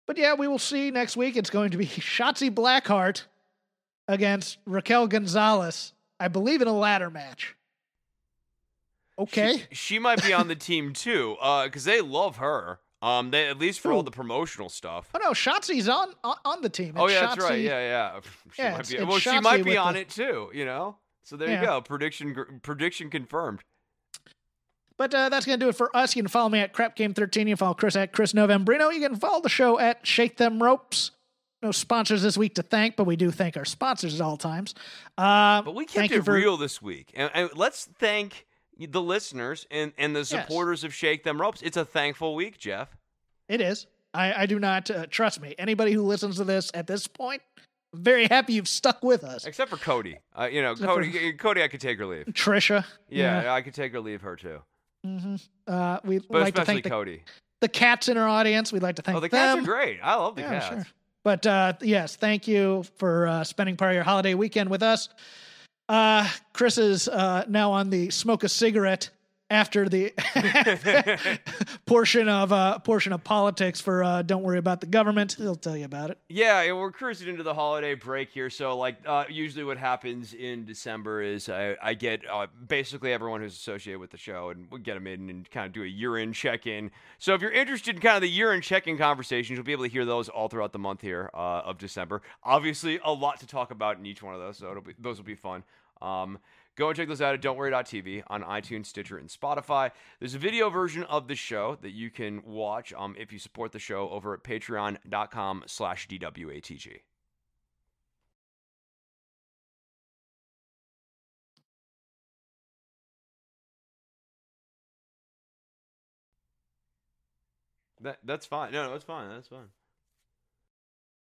but yeah, we will see next week. It's going to be Shotzi Blackheart against Raquel Gonzalez. I believe in a ladder match. Okay. She, she might be on the team too, because they love her. Um, they at least for all the promotional stuff. oh no, Shotzi's on on, on the team. Oh It's yeah, that's right. Yeah, yeah. She Yeah, might be. Well, she might be on the- it too. You know. So there Yeah. you go. Prediction gr- prediction confirmed. But uh, that's going to do it for us. You can follow me at Crap Game 13. You can follow Chris at Chris Novembrino. You can follow the show at Shake Them Ropes. No sponsors this week to thank, but we do thank our sponsors at all times. Uh, But we kept it for, real this week, and, and let's thank the listeners and and the supporters of Shake Them Ropes. It's a thankful week, Jeff. It is. I, I do not uh, trust me. Anybody who listens to this at this point, I'm very happy you've stuck with us. Except for Cody. Uh, you know, Except Cody. Cody, I could take or leave. Trisha. Yeah, I could take or leave her too. hmm Uh, But like to thank the, Cody. the cats in our audience. We'd like to thank Oh, the them. cats are great. I love the Yeah, cats. sure. But uh, yes, thank you for uh, spending part of your holiday weekend with us. Uh, Chris is uh, now on the smoke a cigarette after the portion of uh, portion of politics for uh, don't worry about the government. He'll tell you about it. Yeah, we're cruising into the holiday break here. So, like, uh, usually what happens in December is I, I get uh, basically everyone who's associated with the show, and we get them in and kind of do a year-end check-in. So, if you're interested in kind of the year-end check-in conversations, you'll be able to hear those all throughout the month here uh, of December. Obviously, a lot to talk about in each one of those, so it'll be those will be fun. Um, Go and check those out at don'tworry.tv on iTunes, Stitcher, and Spotify. There's a video version of the show that you can watch um, if you support the show over at patreon.com slash DWATG. That, that's fine. No, no, that's fine. That's fine.